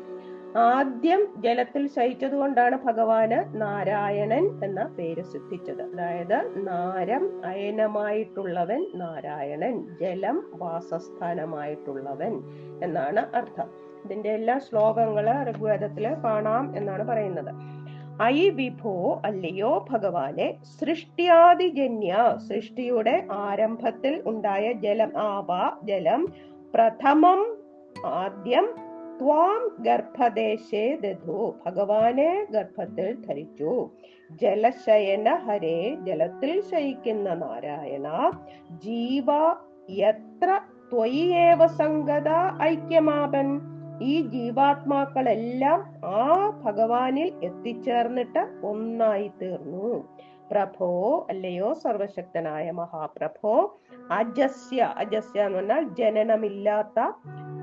ആദ്യം ജലത്തിൽ ശയിച്ചത് കൊണ്ടാണ് ഭഗവാന് നാരായണൻ എന്ന പേര് സിദ്ധിച്ചത്. അതായത് നാരം അയനമായിട്ടുള്ളവൻ നാരായണൻ ജലം വാസസ്ഥാനമായിട്ടുള്ളവൻ എന്നാണ് അർത്ഥം. ഇതിന്റെ എല്ലാ ശ്ലോകങ്ങൾ ഋഗ്വേദത്തിൽ കാണാം എന്നാണ് പറയുന്നത്. ഐ വിഭോ അല്ലയോ ഭഗവാനെ സൃഷ്ടിയാദിജന്യ സൃഷ്ടിയുടെ ആരംഭത്തിൽ ഉണ്ടായ ജലം ആവ ജലം പ്രഥമം ആദ്യം ത്വാം ഗർഭദേശേ ദധു. ഭഗവാനെ ഗർഭത്തിൽ ധരിച്ചു. ജലശയന ഹരേ ജലത്തിൽ ശയിക്കുന്ന നാരായണ. ജീവ എത്ര ത്വയേവ സംഗത ഐക്യമാപൻ. ഈ ജീവാത്മാക്കളെല്ലാം ആ ഭഗവാനിൽ എത്തിച്ചേർന്നിട്ട് ഒന്നായി തീർന്നു പ്രഭോ അല്ലയോ സർവശക്തനായ മഹാപ്രഭോ. അജസ്യ അജസ്യ എന്ന് പറഞ്ഞാൽ ജനനമില്ലാത്ത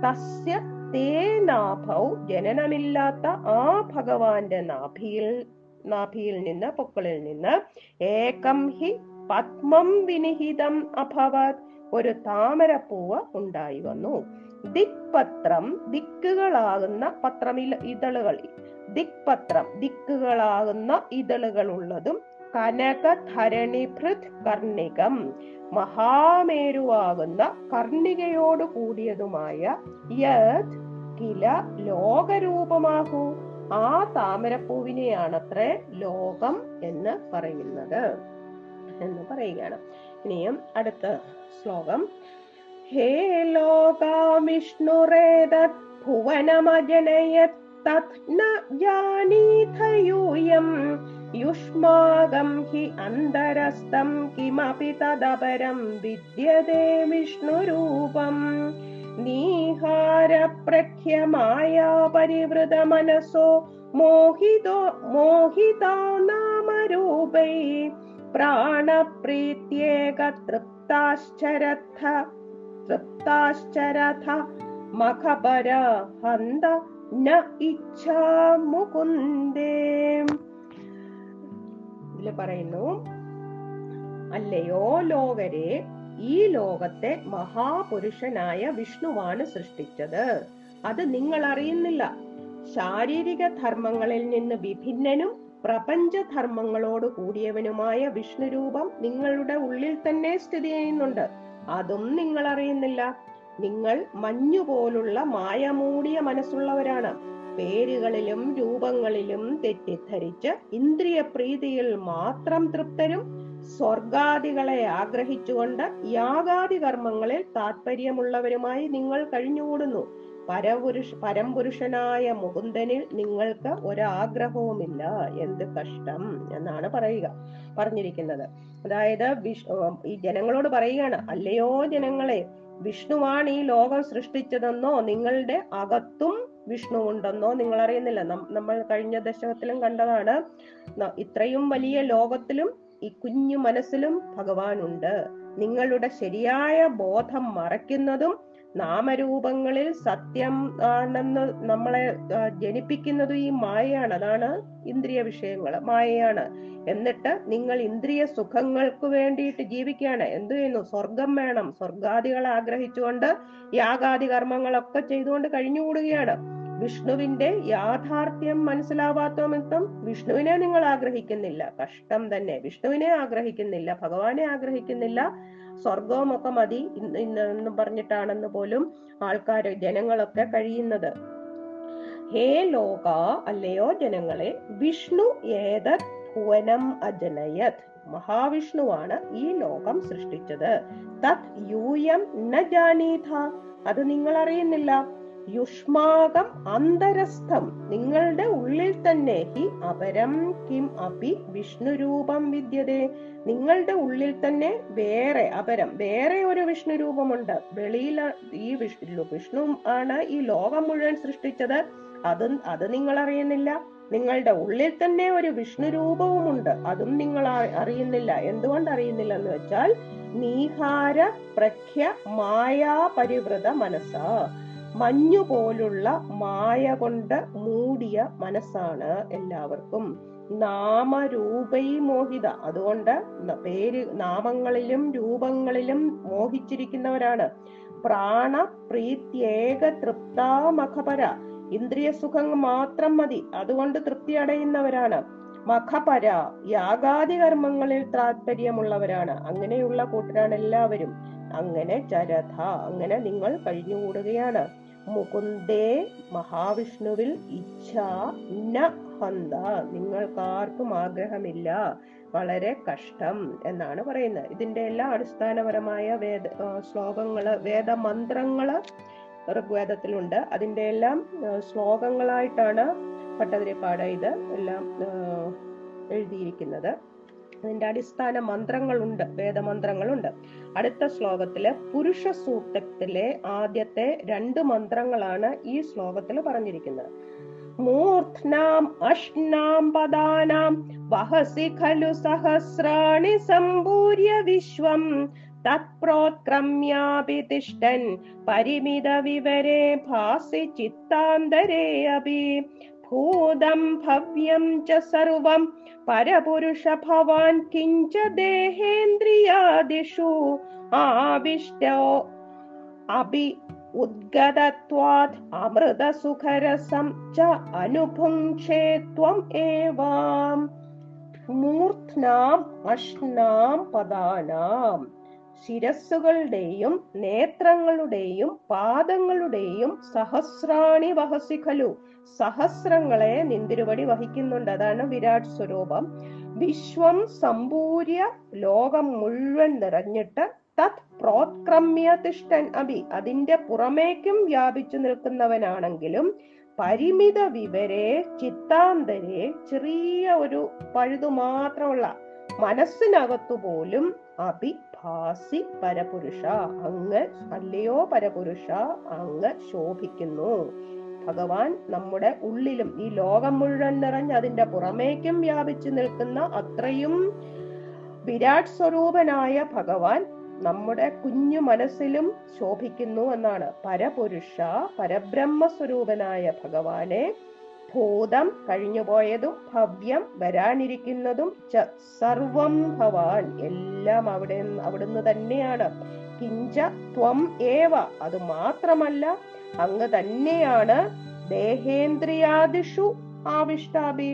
തസ്യ തേ നാഭൗ ജനനമില്ലാത്ത ആ ഭഗവാന്റെ നാഭിയിൽ നാഭിയിൽ നിന്ന് പൊക്കളിൽ നിന്ന് ഏകം ഹി പത്മം വിനിഹിതം അഭവത് ഒരു താമരപ്പൂവ് ഉണ്ടായി വന്നു. ദിക്പത്രം ദിക്കുകളാകുന്ന പത്രമിൽ ഇതളുകൾ. ദിക്പത്രം ദിക്കുകളാകുന്ന ഇതളുകൾ ഉള്ളതും കനകധരണിഭൃത് കർണികം. മഹാമേരുവാകുന്ന കർണികയോട് കൂടിയതുമായ യത് കില ലോകരൂപമാകൂ. ആ താമരപ്പൂവിനെയാണത്രേ ലോകം എന്ന് പറയുന്നത് എന്ന് പറയുകയാണ്. ഇനിയും അടുത്ത ശ്ലോകം. ഹേ ലോകാവിഷ്ണുരേതത് ഭുവനമജനയത് തത് ന ജാനീഥ യൂയം യുഷ്മാകം ഹി അന്തരസ്ഥം കിമപി തദപരം വിദ്യതേ വിഷ്ണുരൂപം. നീഹാര പ്രഖ്യമായ പരിവൃത മനസോ മോഹിതോ മോഹിതാ നാമരൂപൈ. പ്രാണപ്രീത്യേക തൃപ്താശ്ചരഥ തൃപ്താശ്ചരഥ മഖപര ഹന്ത ന ഇച്ഛാ മുകുന്ദേ പറയുന്നു അല്ലയോ ലോകരെ ഈ ലോകത്തെ മഹാപുരുഷനായ വിഷ്ണുവാണ് സൃഷ്ടിച്ചത്. അത് നിങ്ങൾ അറിയുന്നില്ല ശാരീരിക ധർമ്മങ്ങളിൽ നിന്ന് വിഭിന്നനും പ്രപഞ്ച ധർമ്മങ്ങളോട് കൂടിയവനുമായ വിഷ്ണുരൂപം നിങ്ങളുടെ ഉള്ളിൽ തന്നെ സ്ഥിതി ചെയ്യുന്നുണ്ട്. അതും നിങ്ങൾ അറിയുന്നില്ല നിങ്ങൾ മഞ്ഞു പോലുള്ള മായമൂടിയ മനസ്സുള്ളവരാണ്. പേരുകളിലും രൂപങ്ങളിലും തെറ്റിദ്ധരിച്ച് ഇന്ദ്രിയ പ്രീതിയിൽ മാത്രം തൃപ്തരും സ്വർഗാദികളെ ആഗ്രഹിച്ചുകൊണ്ട് യാഗാദി കർമ്മങ്ങളിൽ താല്പര്യമുള്ളവരുമായി നിങ്ങൾ കഴിഞ്ഞുകൂടുന്നു. പരപുരുഷ പരംപുരുഷനായ മുകുന്ദനിൽ നിങ്ങൾക്ക് ഒരാഗ്രഹവുമില്ല. എന്ത് കഷ്ടം എന്നാണ് പറയുക പറഞ്ഞിരിക്കുന്നത്. അതായത് ഈ ജനങ്ങളോട് പറയുകയാണ് അല്ലയോ ജനങ്ങളെ വിഷ്ണുവാണ് ഈ ലോകം സൃഷ്ടിച്ചതെന്നോ നിങ്ങളുടെ അകത്തും വിഷ്ണു ഉണ്ടെന്നോ നിങ്ങൾ അറിയുന്നില്ല നമ്മൾ കഴിഞ്ഞ ദശകത്തിലും കണ്ടതാണ് ഇത്രയും വലിയ ലോകത്തിലും ഈ കുഞ്ഞു മനസ്സിലും ഭഗവാനുണ്ട്. നിങ്ങളുടെ ശരിയായ ബോധം മറയ്ക്കുന്നതും നാമരൂപങ്ങളിൽ സത്യം ആണെന്ന് നമ്മളെ ജനിപ്പിക്കുന്നതും ഈ മായയാണ്. അതാണ് ഇന്ദ്രിയ വിഷയങ്ങൾ മായയാണ്. എന്നിട്ട് നിങ്ങൾ ഇന്ദ്രിയ സുഖങ്ങൾക്ക് വേണ്ടിയിട്ട് ജീവിക്കുകയാണ്. എന്ത് ചെയ്യുന്നു? സ്വർഗം വേണം. സ്വർഗാദികളെ ആഗ്രഹിച്ചുകൊണ്ട് യാഗാദി കർമ്മങ്ങളൊക്കെ ചെയ്തുകൊണ്ട് കഴിഞ്ഞുകൂടുകയാണ്. വിഷ്ണുവിന്റെ യാഥാർത്ഥ്യം മനസ്സിലാവാത്തമിത്തം വിഷ്ണുവിനെ നിങ്ങൾ ആഗ്രഹിക്കുന്നില്ല. കഷ്ടം തന്നെ. വിഷ്ണുവിനെ ആഗ്രഹിക്കുന്നില്ല. ഭഗവാനെ ആഗ്രഹിക്കുന്നില്ല. സ്വർഗവും ഒക്കെ മതി ഇന്ന് പറഞ്ഞിട്ടാണെന്ന് പോലും ആൾക്കാർ ജനങ്ങളൊക്കെ കഴിയുന്നത്. ഹേ ലോക അല്ലയോ ജനങ്ങളെ വിഷ്ണു ഏതത് ഭുവനം അജനയത്? മഹാവിഷ്ണുവാണ് ഈ ലോകം സൃഷ്ടിച്ചത്. തത് യൂയം ന ജാനീഥ. അത് നിങ്ങൾ അറിയുന്നില്ല. യുഷ്മാകം അന്തരസ്ഥം. നിങ്ങളുടെ ഉള്ളിൽ തന്നെ ഹി അപരം കിം അപി വിഷ്ണുരൂപം വിദ്യതേ. നിങ്ങളുടെ ഉള്ളിൽ തന്നെ വേറെ അപരം വേറെ ഒരു വിഷ്ണു രൂപമുണ്ട് വെളിയിൽ ഈ വിഷ്ണു വിഷ്ണു ആണ് ഈ ലോകം മുഴുവൻ സൃഷ്ടിച്ചത്. അത് അത് നിങ്ങൾ അറിയുന്നില്ല. നിങ്ങളുടെ ഉള്ളിൽ തന്നെ ഒരു വിഷ്ണു രൂപവുമുണ്ട് അതും നിങ്ങൾ അറിയുന്നില്ല. എന്തുകൊണ്ട് അറിയുന്നില്ല എന്ന് വെച്ചാൽ നീഹാര പ്രഖ്യ മായാ പരിവൃത മനസ്സാ. മഞ്ഞു പോലുള്ള മായ കൊണ്ട് മൂടിയ മനസ്സാണ് എല്ലാവർക്കും. നാമരൂപൈ മോഹിത അതുകൊണ്ട് പേര് നാമങ്ങളിലും രൂപങ്ങളിലും മോഹിച്ചിരിക്കുന്നവരാണ്. പ്രാണ പ്രീത്യേക തൃപ്താമഖപര. ഇന്ദ്രിയ സുഖം മാത്രം മതി. അതുകൊണ്ട് തൃപ്തി അടയുന്നവരാണ്. മഖപര. യാഗാദി കർമ്മങ്ങളിൽ താല്പര്യമുള്ളവരാണ് അങ്ങനെയുള്ള കൂട്ടരാണ് എല്ലാവരും. അങ്ങനെ ചരഥ അങ്ങനെ നിങ്ങൾ കഴിഞ്ഞുകൂടുകയാണ്. മുകുന്ദേ മഹാവിഷ്ണുവിൽ ഇച്ഛ ഹന്ത. നിങ്ങൾക്കാർക്കും ആഗ്രഹമില്ല. വളരെ കഷ്ടം എന്നാണ് പറയുന്നത്. ഇതിന്റെ എല്ലാ അടിസ്ഥാനപരമായ വേദ ശ്ലോകങ്ങൾ വേദമന്ത്രങ്ങൾ ഋഗ്വേദത്തിലുണ്ട്. അതിന്റെ എല്ലാം ശ്ലോകങ്ങളായിട്ടാണ് ഭട്ടതിരിപ്പാട് ഇത് എല്ലാം എഴുതിയിരിക്കുന്നത്. അതിന്റെ അടിസ്ഥാന മന്ത്രങ്ങളുണ്ട് വേദമന്ത്രങ്ങളുണ്ട്. അടുത്ത ശ്ലോകത്തിലെ പുരുഷ സൂക്തത്തിലെ ആദ്യത്തെ രണ്ട് മന്ത്രങ്ങളാണ് ഈ ശ്ലോകത്തിൽ പറഞ്ഞിരിക്കുന്നത്. മൂർധ്നാം അഷ്നാം പദാനാം വഹസി ഖലു സഹസ്രാണി സമ്പൂര്യ വിശ്വം തത്പ്രോത്ക്രമ്യാപി തിഷ്ടൻ പരിമിത വിവരെ ഭാസി ചിത്താന്തരേ അപി ഭൂതം ഭവ്യം ച സർവം. പരപുരുഷ ഭവാൻ കിഞ്ച ദേഹേന്ദ്രിയാദിഷു. ആവിഷ്ടോ അഭി ഉദ്ഗതത്വാത് അമൃതസുഖരസം ച അനുഭുങ്ക്ഷേ ത്വം ഏവാം. മൂർധ്നാം അഷ്നാം പദാനാം. ശിരസ്സുകളുടെയും നേത്രങ്ങളുടെയും പാദങ്ങളുടെയും സഹസ്രാണി വഹസിഖലു. സഹസ്രങ്ങളെ നിന്തിരുവടി വഹിക്കുന്നുണ്ട്. അതാണ് വിരാട് സ്വരൂപം. വിശ്വം സമ്പൂര്യ ലോകം മുഴുവൻ നിറഞ്ഞിട്ട് തത് പ്രോത്ക്രമ്യ തിഷ്ടൻ അഭി. അതിന്റെ പുറമേക്കും വ്യാപിച്ചു നിൽക്കുന്നവനാണെങ്കിലും പരിമിത വിവരെ ചിത്താന്തരെ ചെറിയ ഒരു പഴുതു മാത്രമുള്ള മനസ്സിനകത്തു പോലും അഭിഭാസി പരപുരുഷ അങ്ങ് അല്ലയോ പരപുരുഷ അങ്ങ് ശോഭിക്കുന്നു. ഭഗവാൻ നമ്മുടെ ഉള്ളിലും ഈ ലോകം മുഴുവൻ നിറഞ്ഞ് അതിന്റെ പുറമേക്കും വ്യാപിച്ചു നിൽക്കുന്ന അത്രയും വിരാട് സ്വരൂപനായ ഭഗവാൻ നമ്മുടെ കുഞ്ഞു മനസ്സിലും ശോഭിക്കുന്നു എന്നാണ്. പരപുരുഷ പരബ്രഹ്മ സ്വരൂപനായ ഭഗവാനെ ഭൂതം കഴിഞ്ഞുപോയതും ഭവ്യം വരാനിരിക്കുന്നതും ച സർവം ഭവാൻ എല്ലാം അവിടെ അവിടുന്ന് തന്നെയാണ്. കിഞ്ച ത്വം ഏവ അത് മാത്രമല്ല അങ്ങ് തന്നെയാണ് ദേഹേന്ദ്രിയാദിഷു ആവിഷ്ടാപി.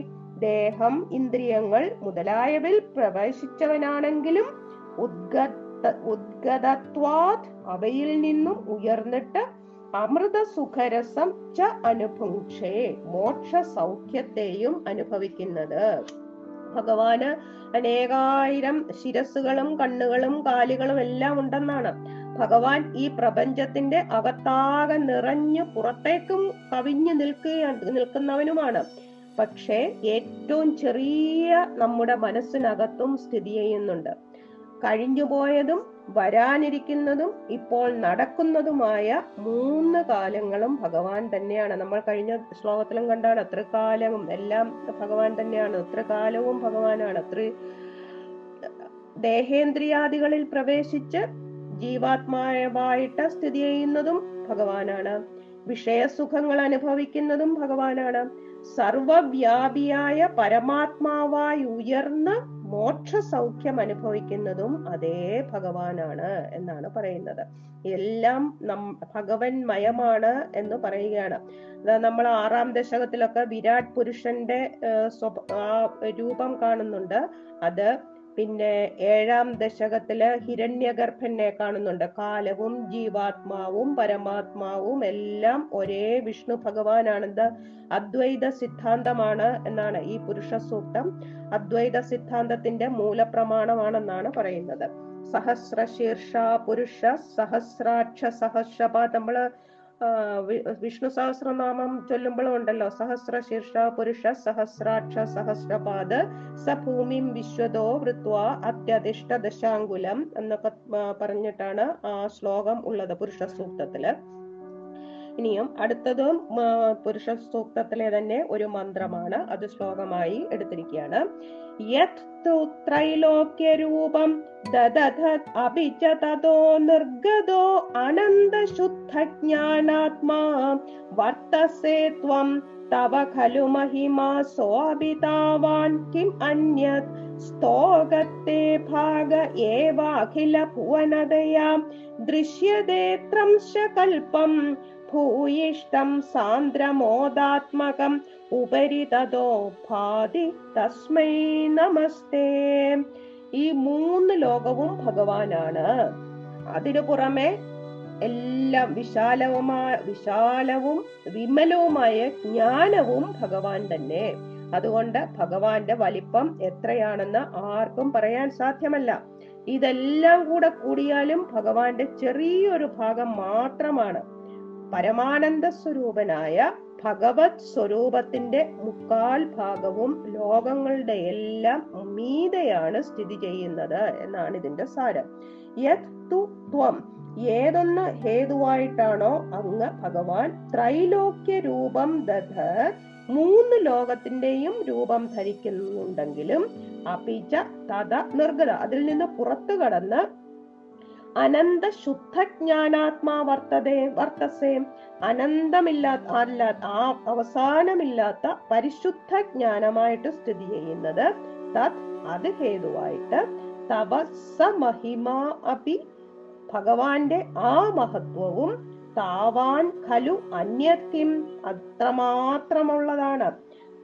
ദേഹം ഇന്ദ്രിയങ്ങൾ മുതലായവിൽ പ്രവേശിച്ചവനാണെങ്കിലും ഉദ്ഗത ഉദ്ഗതത്വാത് അവയിൽ നിന്നും ഉയർന്നിട്ട് അമൃത സുഖരസം ച അനുഭുക്ഷേ മോക്ഷ സൗഖ്യത്തെയും അനുഭവിക്കുന്നത്. ഭഗവാന് അനേകായിരം ശിരസുകളും കണ്ണുകളും കാലുകളും എല്ലാം ഉണ്ടെന്നാണ്. ഭഗവാൻ ഈ പ്രപഞ്ചത്തിന്റെ അകത്താകെ നിറഞ്ഞു പുറത്തേക്കും കവിഞ്ഞു നിൽക്കുകയാണ് നിൽക്കുന്നവനുമാണ്. പക്ഷേ ഏറ്റവും ചെറിയ നമ്മുടെ മനസ്സിനകത്തും സ്ഥിതി ചെയ്യുന്നുണ്ട്. കഴിഞ്ഞുപോയതും വരാനിരിക്കുന്നതും ഇപ്പോൾ നടക്കുന്നതുമായ മൂന്ന് കാലങ്ങളും ഭഗവാൻ തന്നെയാണ്. നമ്മൾ കഴിഞ്ഞ ശ്ലോകത്തിലും കണ്ടാണ് ത്രികാലവും എല്ലാം ഭഗവാൻ തന്നെയാണ്. ത്രികാലവും ഭഗവാനാണ്. ത്രി ദേഹേന്ദ്രിയാദികളിൽ പ്രവേശിച്ച് ജീവാത്മാവായിട്ട് സ്ഥിതി ചെയ്യുന്നതും ഭഗവാനാണ്. വിഷയസുഖങ്ങൾ അനുഭവിക്കുന്നതും ഭഗവാനാണ്. സർവവ്യാപിയായ പരമാത്മാവായി ഉയർന്ന് മോക്ഷ സൗഖ്യം അനുഭവിക്കുന്നതും അതേ ഭഗവാനാണ് എന്നാണ് പറയുന്നത്. എല്ലാം നം ഭഗവന്മയമാണ് എന്ന് പറയുകയാണ്. നമ്മൾ ആറാം ദശകത്തിലൊക്കെ വിരാട് പുരുഷന്റെ രൂപം കാണുന്നുണ്ട്. അത് പിന്നെ ഏഴാം ദശകത്തിൽ ഹിരണ്യഗർഭനെ കാണുന്നുണ്ട്. കാലവും ജീവാത്മാവും പരമാത്മാവും എല്ലാം ഒരേ വിഷ്ണു ഭഗവാനാണെന്ന് അദ്വൈത സിദ്ധാന്തമാണ് എന്നാണ് ഈ പുരുഷ സൂക്തം. അദ്വൈത സിദ്ധാന്തത്തിന്റെ മൂലപ്രമാണമാണെന്നാണ് പറയുന്നത്. സഹസ്ര ശീർഷ പുരുഷ സഹസ്രാക്ഷ സഹസ്രപാ നമ്മൾ വിഷ്ണു സഹസ്രനാമം ചൊല്ലുമ്പോഴും ഉണ്ടല്ലോ സഹസ്ര ശീർഷ പുരുഷ സഹസ്രാക്ഷ സഹസ്രപാദ സഭൂമിം ഭൂമിം വിശ്വതോ വൃത്വ അത്യധിഷ്ഠ ദശാങ്കുലം എന്നൊക്കെ പറഞ്ഞിട്ടാണ് ആ ശ്ലോകം ഉള്ളത് പുരുഷ സൂക്തത്തിൽ ഇനിയും അടുത്തതും പുരുഷ സൂക്തത്തിലെ തന്നെ ഒരു മന്ത്രമാണ്. അത് ശ്ലോകമായി എടുത്തിരിക്കുകയാണ്. യത് ഭൂയിഷ്ടം സാന്ദ്രമോദാത്മകം ഉപരി തതോ ഭാതി തസ്മൈ നമസ്തേ ഈ മൂന്ന് ലോകവും ഭഗവാനാണ്. അതിനു പുറമെ എല്ലാം വിശാലവുമായ വിശാലവും വിമലവുമായ ജ്ഞാനവും ഭഗവാൻ തന്നെ. അതുകൊണ്ട് ഭഗവാന്റെ വലിപ്പം എത്രയാണെന്ന് ആർക്കും പറയാൻ സാധ്യമല്ല. ഇതെല്ലാം കൂടെ കൂടിയാലും ഭഗവാന്റെ ചെറിയൊരു ഭാഗം മാത്രമാണ്. പരമാനന്ദ സ്വരൂപനായ ഭഗവത് സ്വരൂപത്തിന്റെ മുക്കാൽ ഭാഗവും ലോകങ്ങളുടെ എല്ലാം മീതയാണ് സ്ഥിതി ചെയ്യുന്നത് എന്നാണ് ഇതിന്റെ സാരം. യത് തു ത്വം. ഏതൊന്ന് ഹേതുവായിട്ടാണോ അങ്ങ് ഭഗവാൻ ത്രൈലോക്യ രൂപം ദധ മൂന്ന് ലോകത്തിന്റെയും രൂപം ധരിക്കുന്നുണ്ടെങ്കിലും അപിച്ച തഥ നിർഗത. അതിൽ നിന്ന് പുറത്തു കടന്ന് അനന്ത ശുദ്ധജ്ഞാനാത്മാ വർത്തതേ വർത്തസേ. അനന്തമില്ലാത്ത അല്ലാത്ത ആ അവസാനമില്ലാത്ത പരിശുദ്ധ ജ്ഞാനമായിട്ട് സ്ഥിതി ചെയ്യുന്നത് തത് അത് ഹേതുവായിട്ട് തപസ്സ മഹിമ അപി ഭഗവാന്റെ ആ മഹത്വവും താവാൻ ഖലു അന്യത്തിം അത്രമാത്രമുള്ളതാണ്.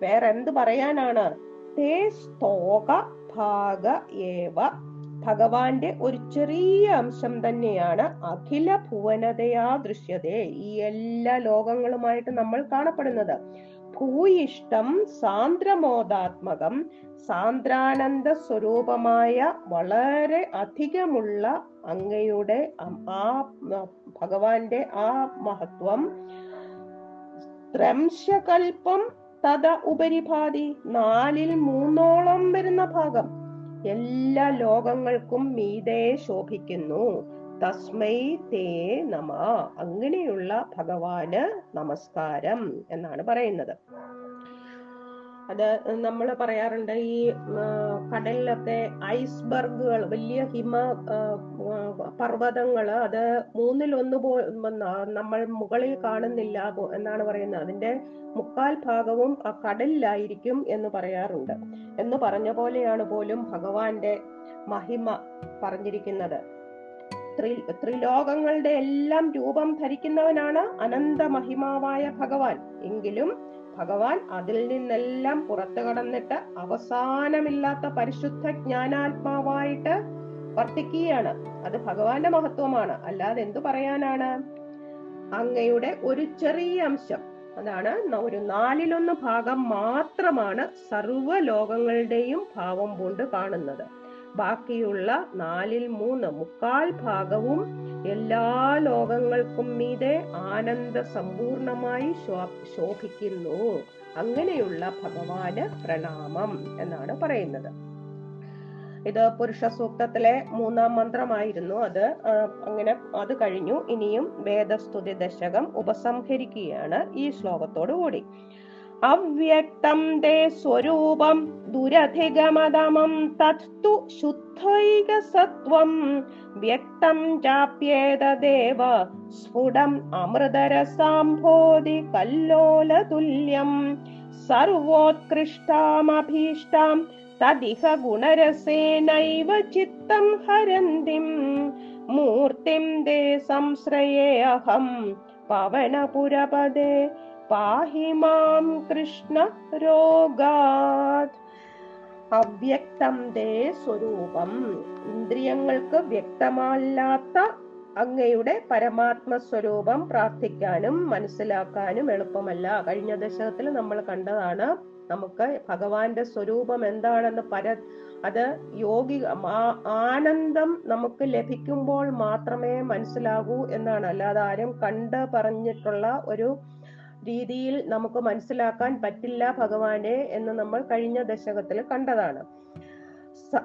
വേറെന്ത് പറയാനാണ്? തേ സ്തോക ഭാഗ ഏവ ഭഗവാന്റെ ഒരു ചെറിയ അംശം തന്നെയാണ് അഖില ഭുവനതയാ ദൃശ്യതേ. ഈ എല്ലാ ലോകങ്ങളുമായിട്ട് നമ്മൾ കാണപ്പെടുന്നത്. ഭൂയിഷ്ടം സാന്ദ്രമോദാത്മകം സാന്ദ്രാനന്ദ സ്വരൂപമായ വളരെ അധികമുള്ള അങ്ങയുടെ ആ ഭഗവാന്റെ ആ മഹത്വം. ത്രംശകൽപ്പം തഥ ഉപരിഭാതി നാലിൽ മൂന്നോളം വരുന്ന ഭാഗം. എല്ലാ ലോകങ്ങൾക്കും മീതെ ശോഭിക്കുന്നു. തസ്മൈ തേ നമ. അങ്ങനെയുള്ള ഭഗവാന് നമസ്കാരം എന്നാണ് പറയുന്നത്. അത് നമ്മൾ പറയാറുണ്ട് ഈ കടലിലൊക്കെ ഐസ്ബർഗുകൾ വലിയ ഹിമ പർവതങ്ങൾ അത് മൂന്നിലൊന്ന് പോ നമ്മൾ മുകളിൽ കാണുന്നില്ല എന്നാണ് പറയുന്നത്. അതിന്റെ മുക്കാൽ ഭാഗവും കടലിലായിരിക്കും എന്ന് പറയാറുണ്ട്. എന്ന് പറഞ്ഞ പോലെയാണ് പോലും ഭഗവാന്റെ മഹിമ പറഞ്ഞിരിക്കുന്നത്. ത്രി ത്രിലോകങ്ങളുടെ എല്ലാം രൂപം ധരിക്കുന്നവനാണ് അനന്ത മഹിമാവായ ഭഗവാൻ. എങ്കിലും ഭഗവാൻ അതിൽ നിന്നെല്ലാം പുറത്തു കടന്നിട്ട് അവസാനമില്ലാത്ത പരിശുദ്ധ ജ്ഞാനാത്മാവായിട്ട് വർത്തിക്കുകയാണ്. അത് ഭഗവാന്റെ മഹത്വമാണ്. അല്ലാതെ എന്തു പറയാനാണ്? അങ്ങയുടെ ഒരു ചെറിയ അംശം. അതാണ് ഒരു നാലിലൊന്ന് ഭാഗം മാത്രമാണ് സർവ ലോകങ്ങളുടെയും ഭാവം കൊണ്ട് കാണുന്നത്. ബാക്കിയുള്ള നാലിൽ മൂന്ന് മുക്കാൽ ഭാഗവും എല്ലാ ലോകങ്ങൾക്കും മീതെ ആനന്ദ സമ്പൂർണമായി ശോഭിക്കുന്നു. അങ്ങനെയുള്ള ഭഗവാന് പ്രണാമം എന്നാണ് പറയുന്നത്. ഇത് പുരുഷ സൂക്തത്തിലെ മൂന്നാം മന്ത്രമായിരുന്നു അത്. അങ്ങനെ അത് കഴിഞ്ഞു. ഇനിയും വേദസ്തുതി ദശകം ഉപസംഹരിക്കുകയാണ് ഈ ശ്ലോകത്തോടു കൂടി. അവ്യക്തം തേ സ്വരൂപം ദുരധിഗമതമം തത്തു ശുദ്ധൈക സത്വം വ്യക്തം ചാപ്യേതദേവ സ്ഫുടം അമൃതരസാംഭോധി കല്ലോലതുല്യം. സർവോത്കൃഷ്ടാമഭീഷ്ടാം തദിഹ ഗുണരസേനൈവ ചിത്തം ഹരന്തിം. മൂർത്തിം ദേ സംശ്രയേ അഹം പവനപുരപദേ പാഹി മാം കൃഷ്ണ രോഗാത് അവ്യക്തം ദേ സ്വരൂപം. ഇന്ദ്രിയങ്ങൾക്ക് വ്യക്തമല്ലാത്ത അങ്ങയുടെ പരമാത്മ സ്വരൂപം പ്രാർത്ഥിക്കാനും മനസ്സിലാക്കാനും എളുപ്പമല്ല. കഴിഞ്ഞ ദശകത്തിൽ നമ്മൾ കണ്ടതാണ് നമുക്ക് ഭഗവാന്റെ സ്വരൂപം എന്താണെന്ന് പര അത് യോഗി ആനന്ദം നമുക്ക് ലഭിക്കുമ്പോൾ മാത്രമേ മനസ്സിലാകൂ എന്നാണ്. അല്ലാതെ ആരും കണ്ട് പറഞ്ഞിട്ടുള്ള ഒരു രീതിയിൽ നമുക്ക് മനസ്സിലാക്കാൻ പറ്റില്ല ഭഗവാനെ എന്ന് നമ്മൾ കഴിഞ്ഞ ദശകത്തിൽ കണ്ടതാണ്.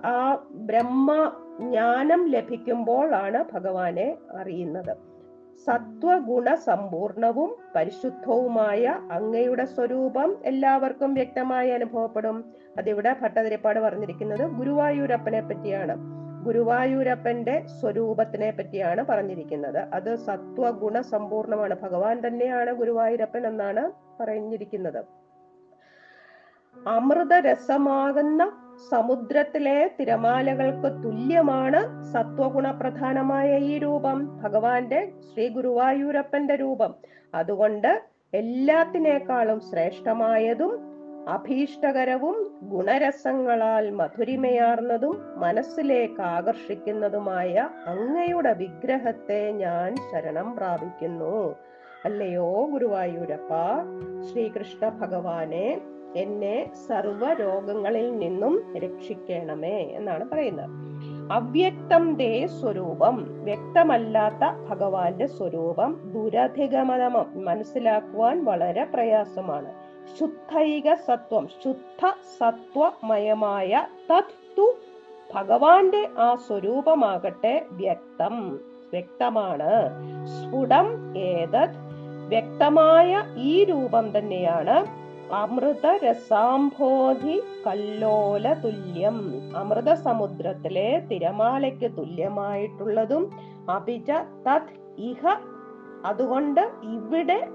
ആ ബ്രഹ്മ ജ്ഞാനം ലഭിക്കുമ്പോഴാണ് ഭഗവാനെ അറിയുന്നത്. സത്വഗുണ സമ്പൂർണവും പരിശുദ്ധവുമായ അങ്ങയുടെ സ്വരൂപം എല്ലാവർക്കും വ്യക്തമായി അനുഭവപ്പെടും. അതിവിടെ ഭട്ടതിരിപ്പാട് പറഞ്ഞിരിക്കുന്നത് ഗുരുവായൂരപ്പനെ പറ്റിയാണ്. ഗുരുവായൂരപ്പന്റെ സ്വരൂപത്തിനെ പറ്റിയാണ് പറഞ്ഞിരിക്കുന്നത്. അത് സത്വഗുണ സമ്പൂർണമാണ്. ഭഗവാൻ തന്നെയാണ് ഗുരുവായൂരപ്പൻ എന്നാണ് പറഞ്ഞിരിക്കുന്നത്. അമൃതരസമാകുന്ന സമുദ്രത്തിലെ തിരമാലകൾക്ക് തുല്യമാണ് സത്വഗുണ പ്രധാനമായ ഈ രൂപം. ഭഗവാന്റെ ശ്രീ ഗുരുവായൂരപ്പന്റെ രൂപം. അതുകൊണ്ട് എല്ലാത്തിനേക്കാളും ശ്രേഷ്ഠമായതും അഭീഷ്ടകരവും ഗുണരസങ്ങളാൽ മധുരിമയാർന്നതും മനസ്സിലേക്ക് ആകർഷിക്കുന്നതുമായ അങ്ങയുടെ വിഗ്രഹത്തെ ഞാൻ ശരണം പ്രാപിക്കുന്നു. അല്ലയോ ഗുരുവായൂരപ്പ ശ്രീകൃഷ്ണ ഭഗവാനെ എന്നെ സർവ രോഗങ്ങളിൽ നിന്നും രക്ഷിക്കണമേ എന്നാണ് പറയുന്നത്. അവ്യക്തം ദേ സ്വരൂപം വ്യക്തമല്ലാത്ത ഭഗവാന്റെ സ്വരൂപം ദുരധിഗമനം മനസ്സിലാക്കുവാൻ വളരെ പ്രയാസമാണ്. ശുദ്ധൈക സത്വം ശുദ്ധ സത്വമയമായ തത്തു ഭഗവാന്റെ ആ സ്വരൂപമാകട്ടെ വ്യക്തം. വ്യക്തമാണ്. സ്ഫുടം ഏതത്? വ്യക്തമായ ഈ രൂപം തന്നെയാണ് അമൃത രസാംഭോധി കല്ലോല തുല്യം. അമൃത സമുദ്രത്തിലെ തിരമാലയ്ക്ക് തുല്യമായിട്ടുള്ളതും അഭിജ തത് ഇഹ. അതുകൊണ്ട് ഇവിടെ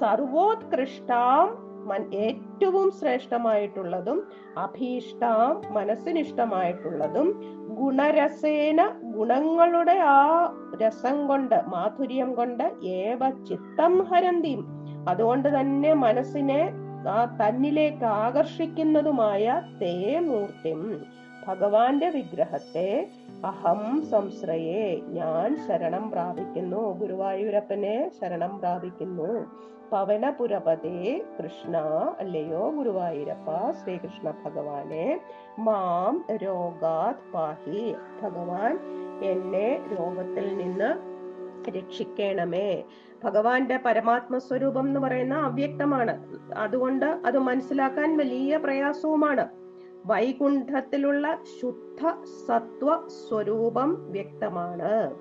സർവോത്കൃഷ്ടാം ഏറ്റവും ശ്രേഷ്ഠമായിട്ടുള്ളതും അഭീഷ്ട മനസ്സിനിഷ്ടമായിട്ടുള്ളതും ഗുണരസേന ഗുണങ്ങളുടെ ആ രസം കൊണ്ട് മാധുര്യം കൊണ്ട് ഏവ ചിത്തം ഹരന്തിയും അതുകൊണ്ട് തന്നെ മനസ്സിനെ ആ തന്നിലേക്ക് ആകർഷിക്കുന്നതുമായ തേ മൂർത്തിം ഭഗവാന്റെ വിഗ്രഹത്തെ അഹം സംശ്രയേ. ഞാൻ ശരണം പ്രാപിക്കുന്നു. ഗുരുവായൂരപ്പനെ ശരണം പ്രാപിക്കുന്നു. പവനപുരപതേ കൃഷ്ണ അല്ലയോ ഗുരുവായൂരപ്പ ശ്രീകൃഷ്ണ ഭഗവാനെ. മാം രോഗാത് പാഹി. ഭഗവാൻ എന്നെ രോഗത്തിൽ നിന്ന് രക്ഷിക്കണമേ. ഭഗവാന്റെ പരമാത്മ സ്വരൂപം എന്ന് പറയുന്ന അവ്യക്തമാണ്. അതുകൊണ്ട് അത് മനസ്സിലാക്കാൻ വലിയ പ്രയാസവുമാണ്. വൈകുണ്ഠത്തിലുള്ള ശുദ്ധ സത്വ സ്വരൂപം വ്യക്തമാണ്.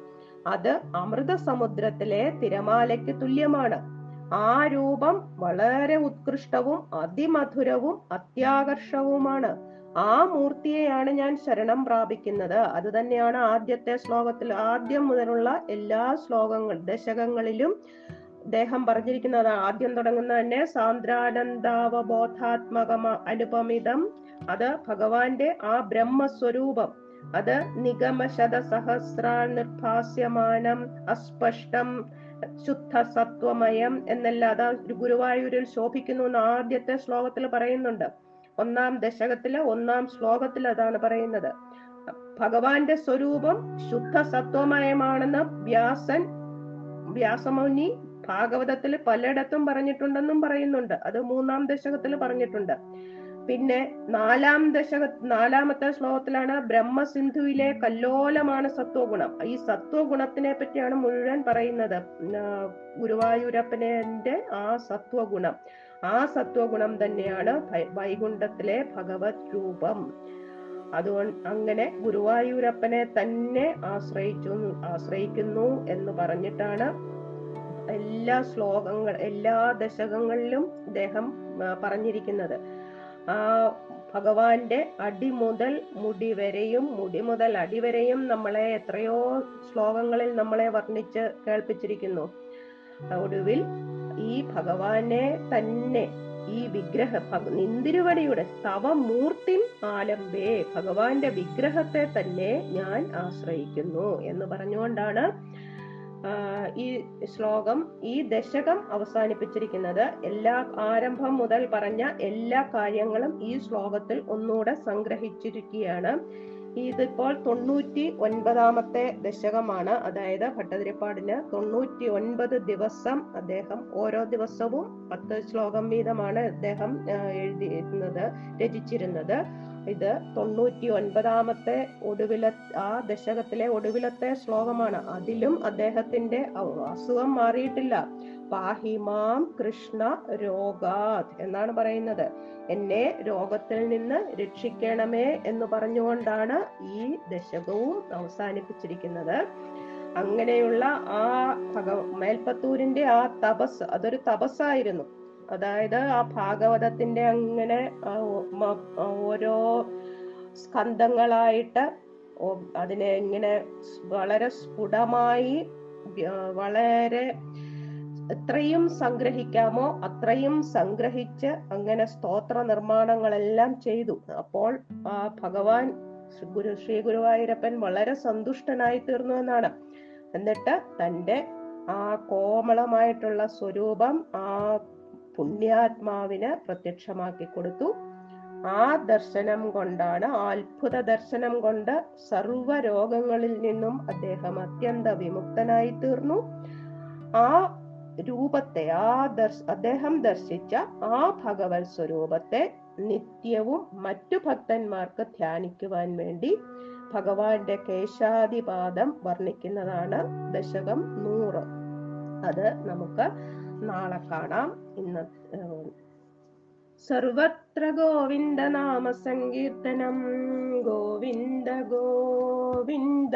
അത് അമൃത സമുദ്രത്തിലെ തിരമാലയ്ക്ക് തുല്യമാണ്. ആ രൂപം വളരെ ഉത്കൃഷ്ടവും അതിമധുരവും അത്യാകർഷവുമാണ് ആ മൂർത്തിയെയാണ് ഞാൻ ശരണം പ്രാപിക്കുന്നത്. അത് തന്നെയാണ് ആദ്യത്തെ ശ്ലോകത്തിൽ ആദ്യം മുതലുള്ള എല്ലാ ശ്ലോകങ്ങൾ ദശകങ്ങളിലും അദ്ദേഹം പറഞ്ഞിരിക്കുന്നത്. ആദ്യം തുടങ്ങുന്ന തന്നെ സാന്ദ്രാനന്ദാവബോധാത്മക അനുപമിതം. അത് ഭഗവാന്റെ ആ ബ്രഹ്മസ്വരൂപം. അത് നിഗമശത സഹസ്രാ നിർഭാസ്യമാനം അസ്പഷ്ടം. ശുദ്ധ സത്വമയം എന്നല്ല അതാ ഗുരുവായൂരിൽ ശോഭിക്കുന്നു എന്ന് ആദ്യത്തെ ശ്ലോകത്തിൽ പറയുന്നുണ്ട്. ഒന്നാം ദശകത്തിലെ ഒന്നാം ശ്ലോകത്തിൽ അതാണ് പറയുന്നത്. ഭഗവാന്റെ സ്വരൂപം ശുദ്ധ സത്വമയമാണെന്ന് വ്യാസൻ വ്യാസമുനി ഭാഗവതത്തിൽ പലയിടത്തും പറഞ്ഞിട്ടുണ്ടെന്നും പറയുന്നുണ്ട്. അത് മൂന്നാം ദശകത്തിൽ പറഞ്ഞിട്ടുണ്ട്. പിന്നെ നാലാം ദശക നാലാമത്തെ ശ്ലോകത്തിലാണ് ബ്രഹ്മസിന്ധുവിലെ കല്ലോലമാണ് സത്വഗുണം. ഈ സത്വഗുണത്തിനെ പറ്റിയാണ് മുഴുവൻ പറയുന്നത്. ആ, ഗുരുവായൂരപ്പന്റെ ആ സത്വഗുണം. ആ സത്വഗുണം തന്നെയാണ് വൈകുണ്ഠത്തിലെ ഭഗവത് രൂപം. അതുകൊണ്ട് അങ്ങനെ ഗുരുവായൂരപ്പനെ തന്നെ ആശ്രയിച്ചു ആശ്രയിക്കുന്നു എന്ന് പറഞ്ഞിട്ടാണ് എല്ലാ ശ്ലോകങ്ങൾ എല്ലാ ദശകങ്ങളിലും അദ്ദേഹം പറഞ്ഞിരിക്കുന്നത്. ആ ഭഗവാന്റെ അടി മുതൽ മുടി വരെയും മുടി മുതൽ അടി വരെയും നമ്മളെ എത്രയോ ശ്ലോകങ്ങളിൽ നമ്മളെ വർണിച്ച് കേൾപ്പിച്ചിരിക്കുന്നു. ഒടുവിൽ ഈ ഭഗവാനെ തന്നെ ഈ വിഗ്രഹ നിന്തിരുവടിയുടെ സ്തവമൂർത്തി മൂർത്തിം ആലംബേ ഭഗവാന്റെ വിഗ്രഹത്തെ തന്നെ ഞാൻ ആശ്രയിക്കുന്നു എന്ന് പറഞ്ഞുകൊണ്ടാണ് ഈ ശ്ലോകം ഈ ദശകം അവസാനിപ്പിച്ചിരിക്കുന്നത് എല്ലാ ആരംഭം മുതൽ പറഞ്ഞ എല്ലാ കാര്യങ്ങളും ഈ ശ്ലോകത്തിൽ ഒന്നുകൂടെ സംഗ്രഹിച്ചിരിക്കുകയാണ്. ഇതിപ്പോൾ തൊണ്ണൂറ്റി ഒൻപതാമത്തെ ദശകമാണ്. അതായത് ഭട്ടതിരിപ്പാടിന് തൊണ്ണൂറ്റി ഒൻപത് ദിവസം അദ്ദേഹം ഓരോ ദിവസവും പത്ത് ശ്ലോകം വീതമാണ് അദ്ദേഹം എഴുതിയിരുന്നത് രചിച്ചിരുന്നത്. ഇത് തൊണ്ണൂറ്റി ഒൻപതാമത്തെ ഒടുവില ആ ദശകത്തിലെ ഒടുവിലത്തെ ശ്ലോകമാണ്. അതിലും അദ്ദേഹത്തിന്റെ അസുഖം മാറിയിട്ടില്ല. പാഹിമാം കൃഷ്ണ രോഗാത് എന്നാണ് പറയുന്നത്. എന്നെ രോഗത്തിൽ നിന്ന് രക്ഷിക്കണമേ എന്ന് പറഞ്ഞുകൊണ്ടാണ് ഈ ദശകവും അവസാനിപ്പിച്ചിരിക്കുന്നത്. അങ്ങനെയുള്ള ആ ഭഗ മേൽപ്പത്തൂരിന്റെ ആ തപസ് അതൊരു തപസ്സായിരുന്നു. അതായത് ആ ഭാഗവതത്തിന്റെ അങ്ങനെ ഓരോ സ്കന്ധങ്ങളായിട്ട് അതിനെ ഇങ്ങനെ വളരെ സ്ഫുടമായി വളരെ എത്രയും സംഗ്രഹിക്കാമോ അത്രയും സംഗ്രഹിച്ച് അങ്ങനെ സ്തോത്ര നിർമ്മാണങ്ങളെല്ലാം ചെയ്തു. അപ്പോൾ ആ ഭഗവാൻ ഗുരു ശ്രീ ഗുരുവായൂരപ്പൻ വളരെ സന്തുഷ്ടനായി തീർന്നു എന്നാണ്. എന്നിട്ട് തന്റെ ആ കോമളമായിട്ടുള്ള സ്വരൂപം ആ പുണ്യാത്മാവിന് പ്രത്യക്ഷമാക്കി കൊടുത്തു. ആ ദർശനം കൊണ്ടാണ് അത്ഭുത ദർശനം കൊണ്ട് സർവ രോഗങ്ങളിൽ നിന്നും അദ്ദേഹം അത്യന്ത വിമുക്തനായി തീർന്നു. ആ രൂപത്തെ ആ ദർശ അദ്ദേഹം ദർശിച്ച ആ ഭഗവത് സ്വരൂപത്തെ നിത്യവും മറ്റു ഭക്തന്മാർക്ക് ധ്യാനിക്കുവാൻ വേണ്ടി ഭഗവാന്റെ കേശാദിപാദം വർണിക്കുന്നതാണ് ദശകം നൂറ്. അത് നമുക്ക് നാളെ കാണാം. ഇന്ന് സർവത്ര ഗോവിന്ദ നാമ സങ്കീർത്തനം ഗോവിന്ദ ഗോവിന്ദ.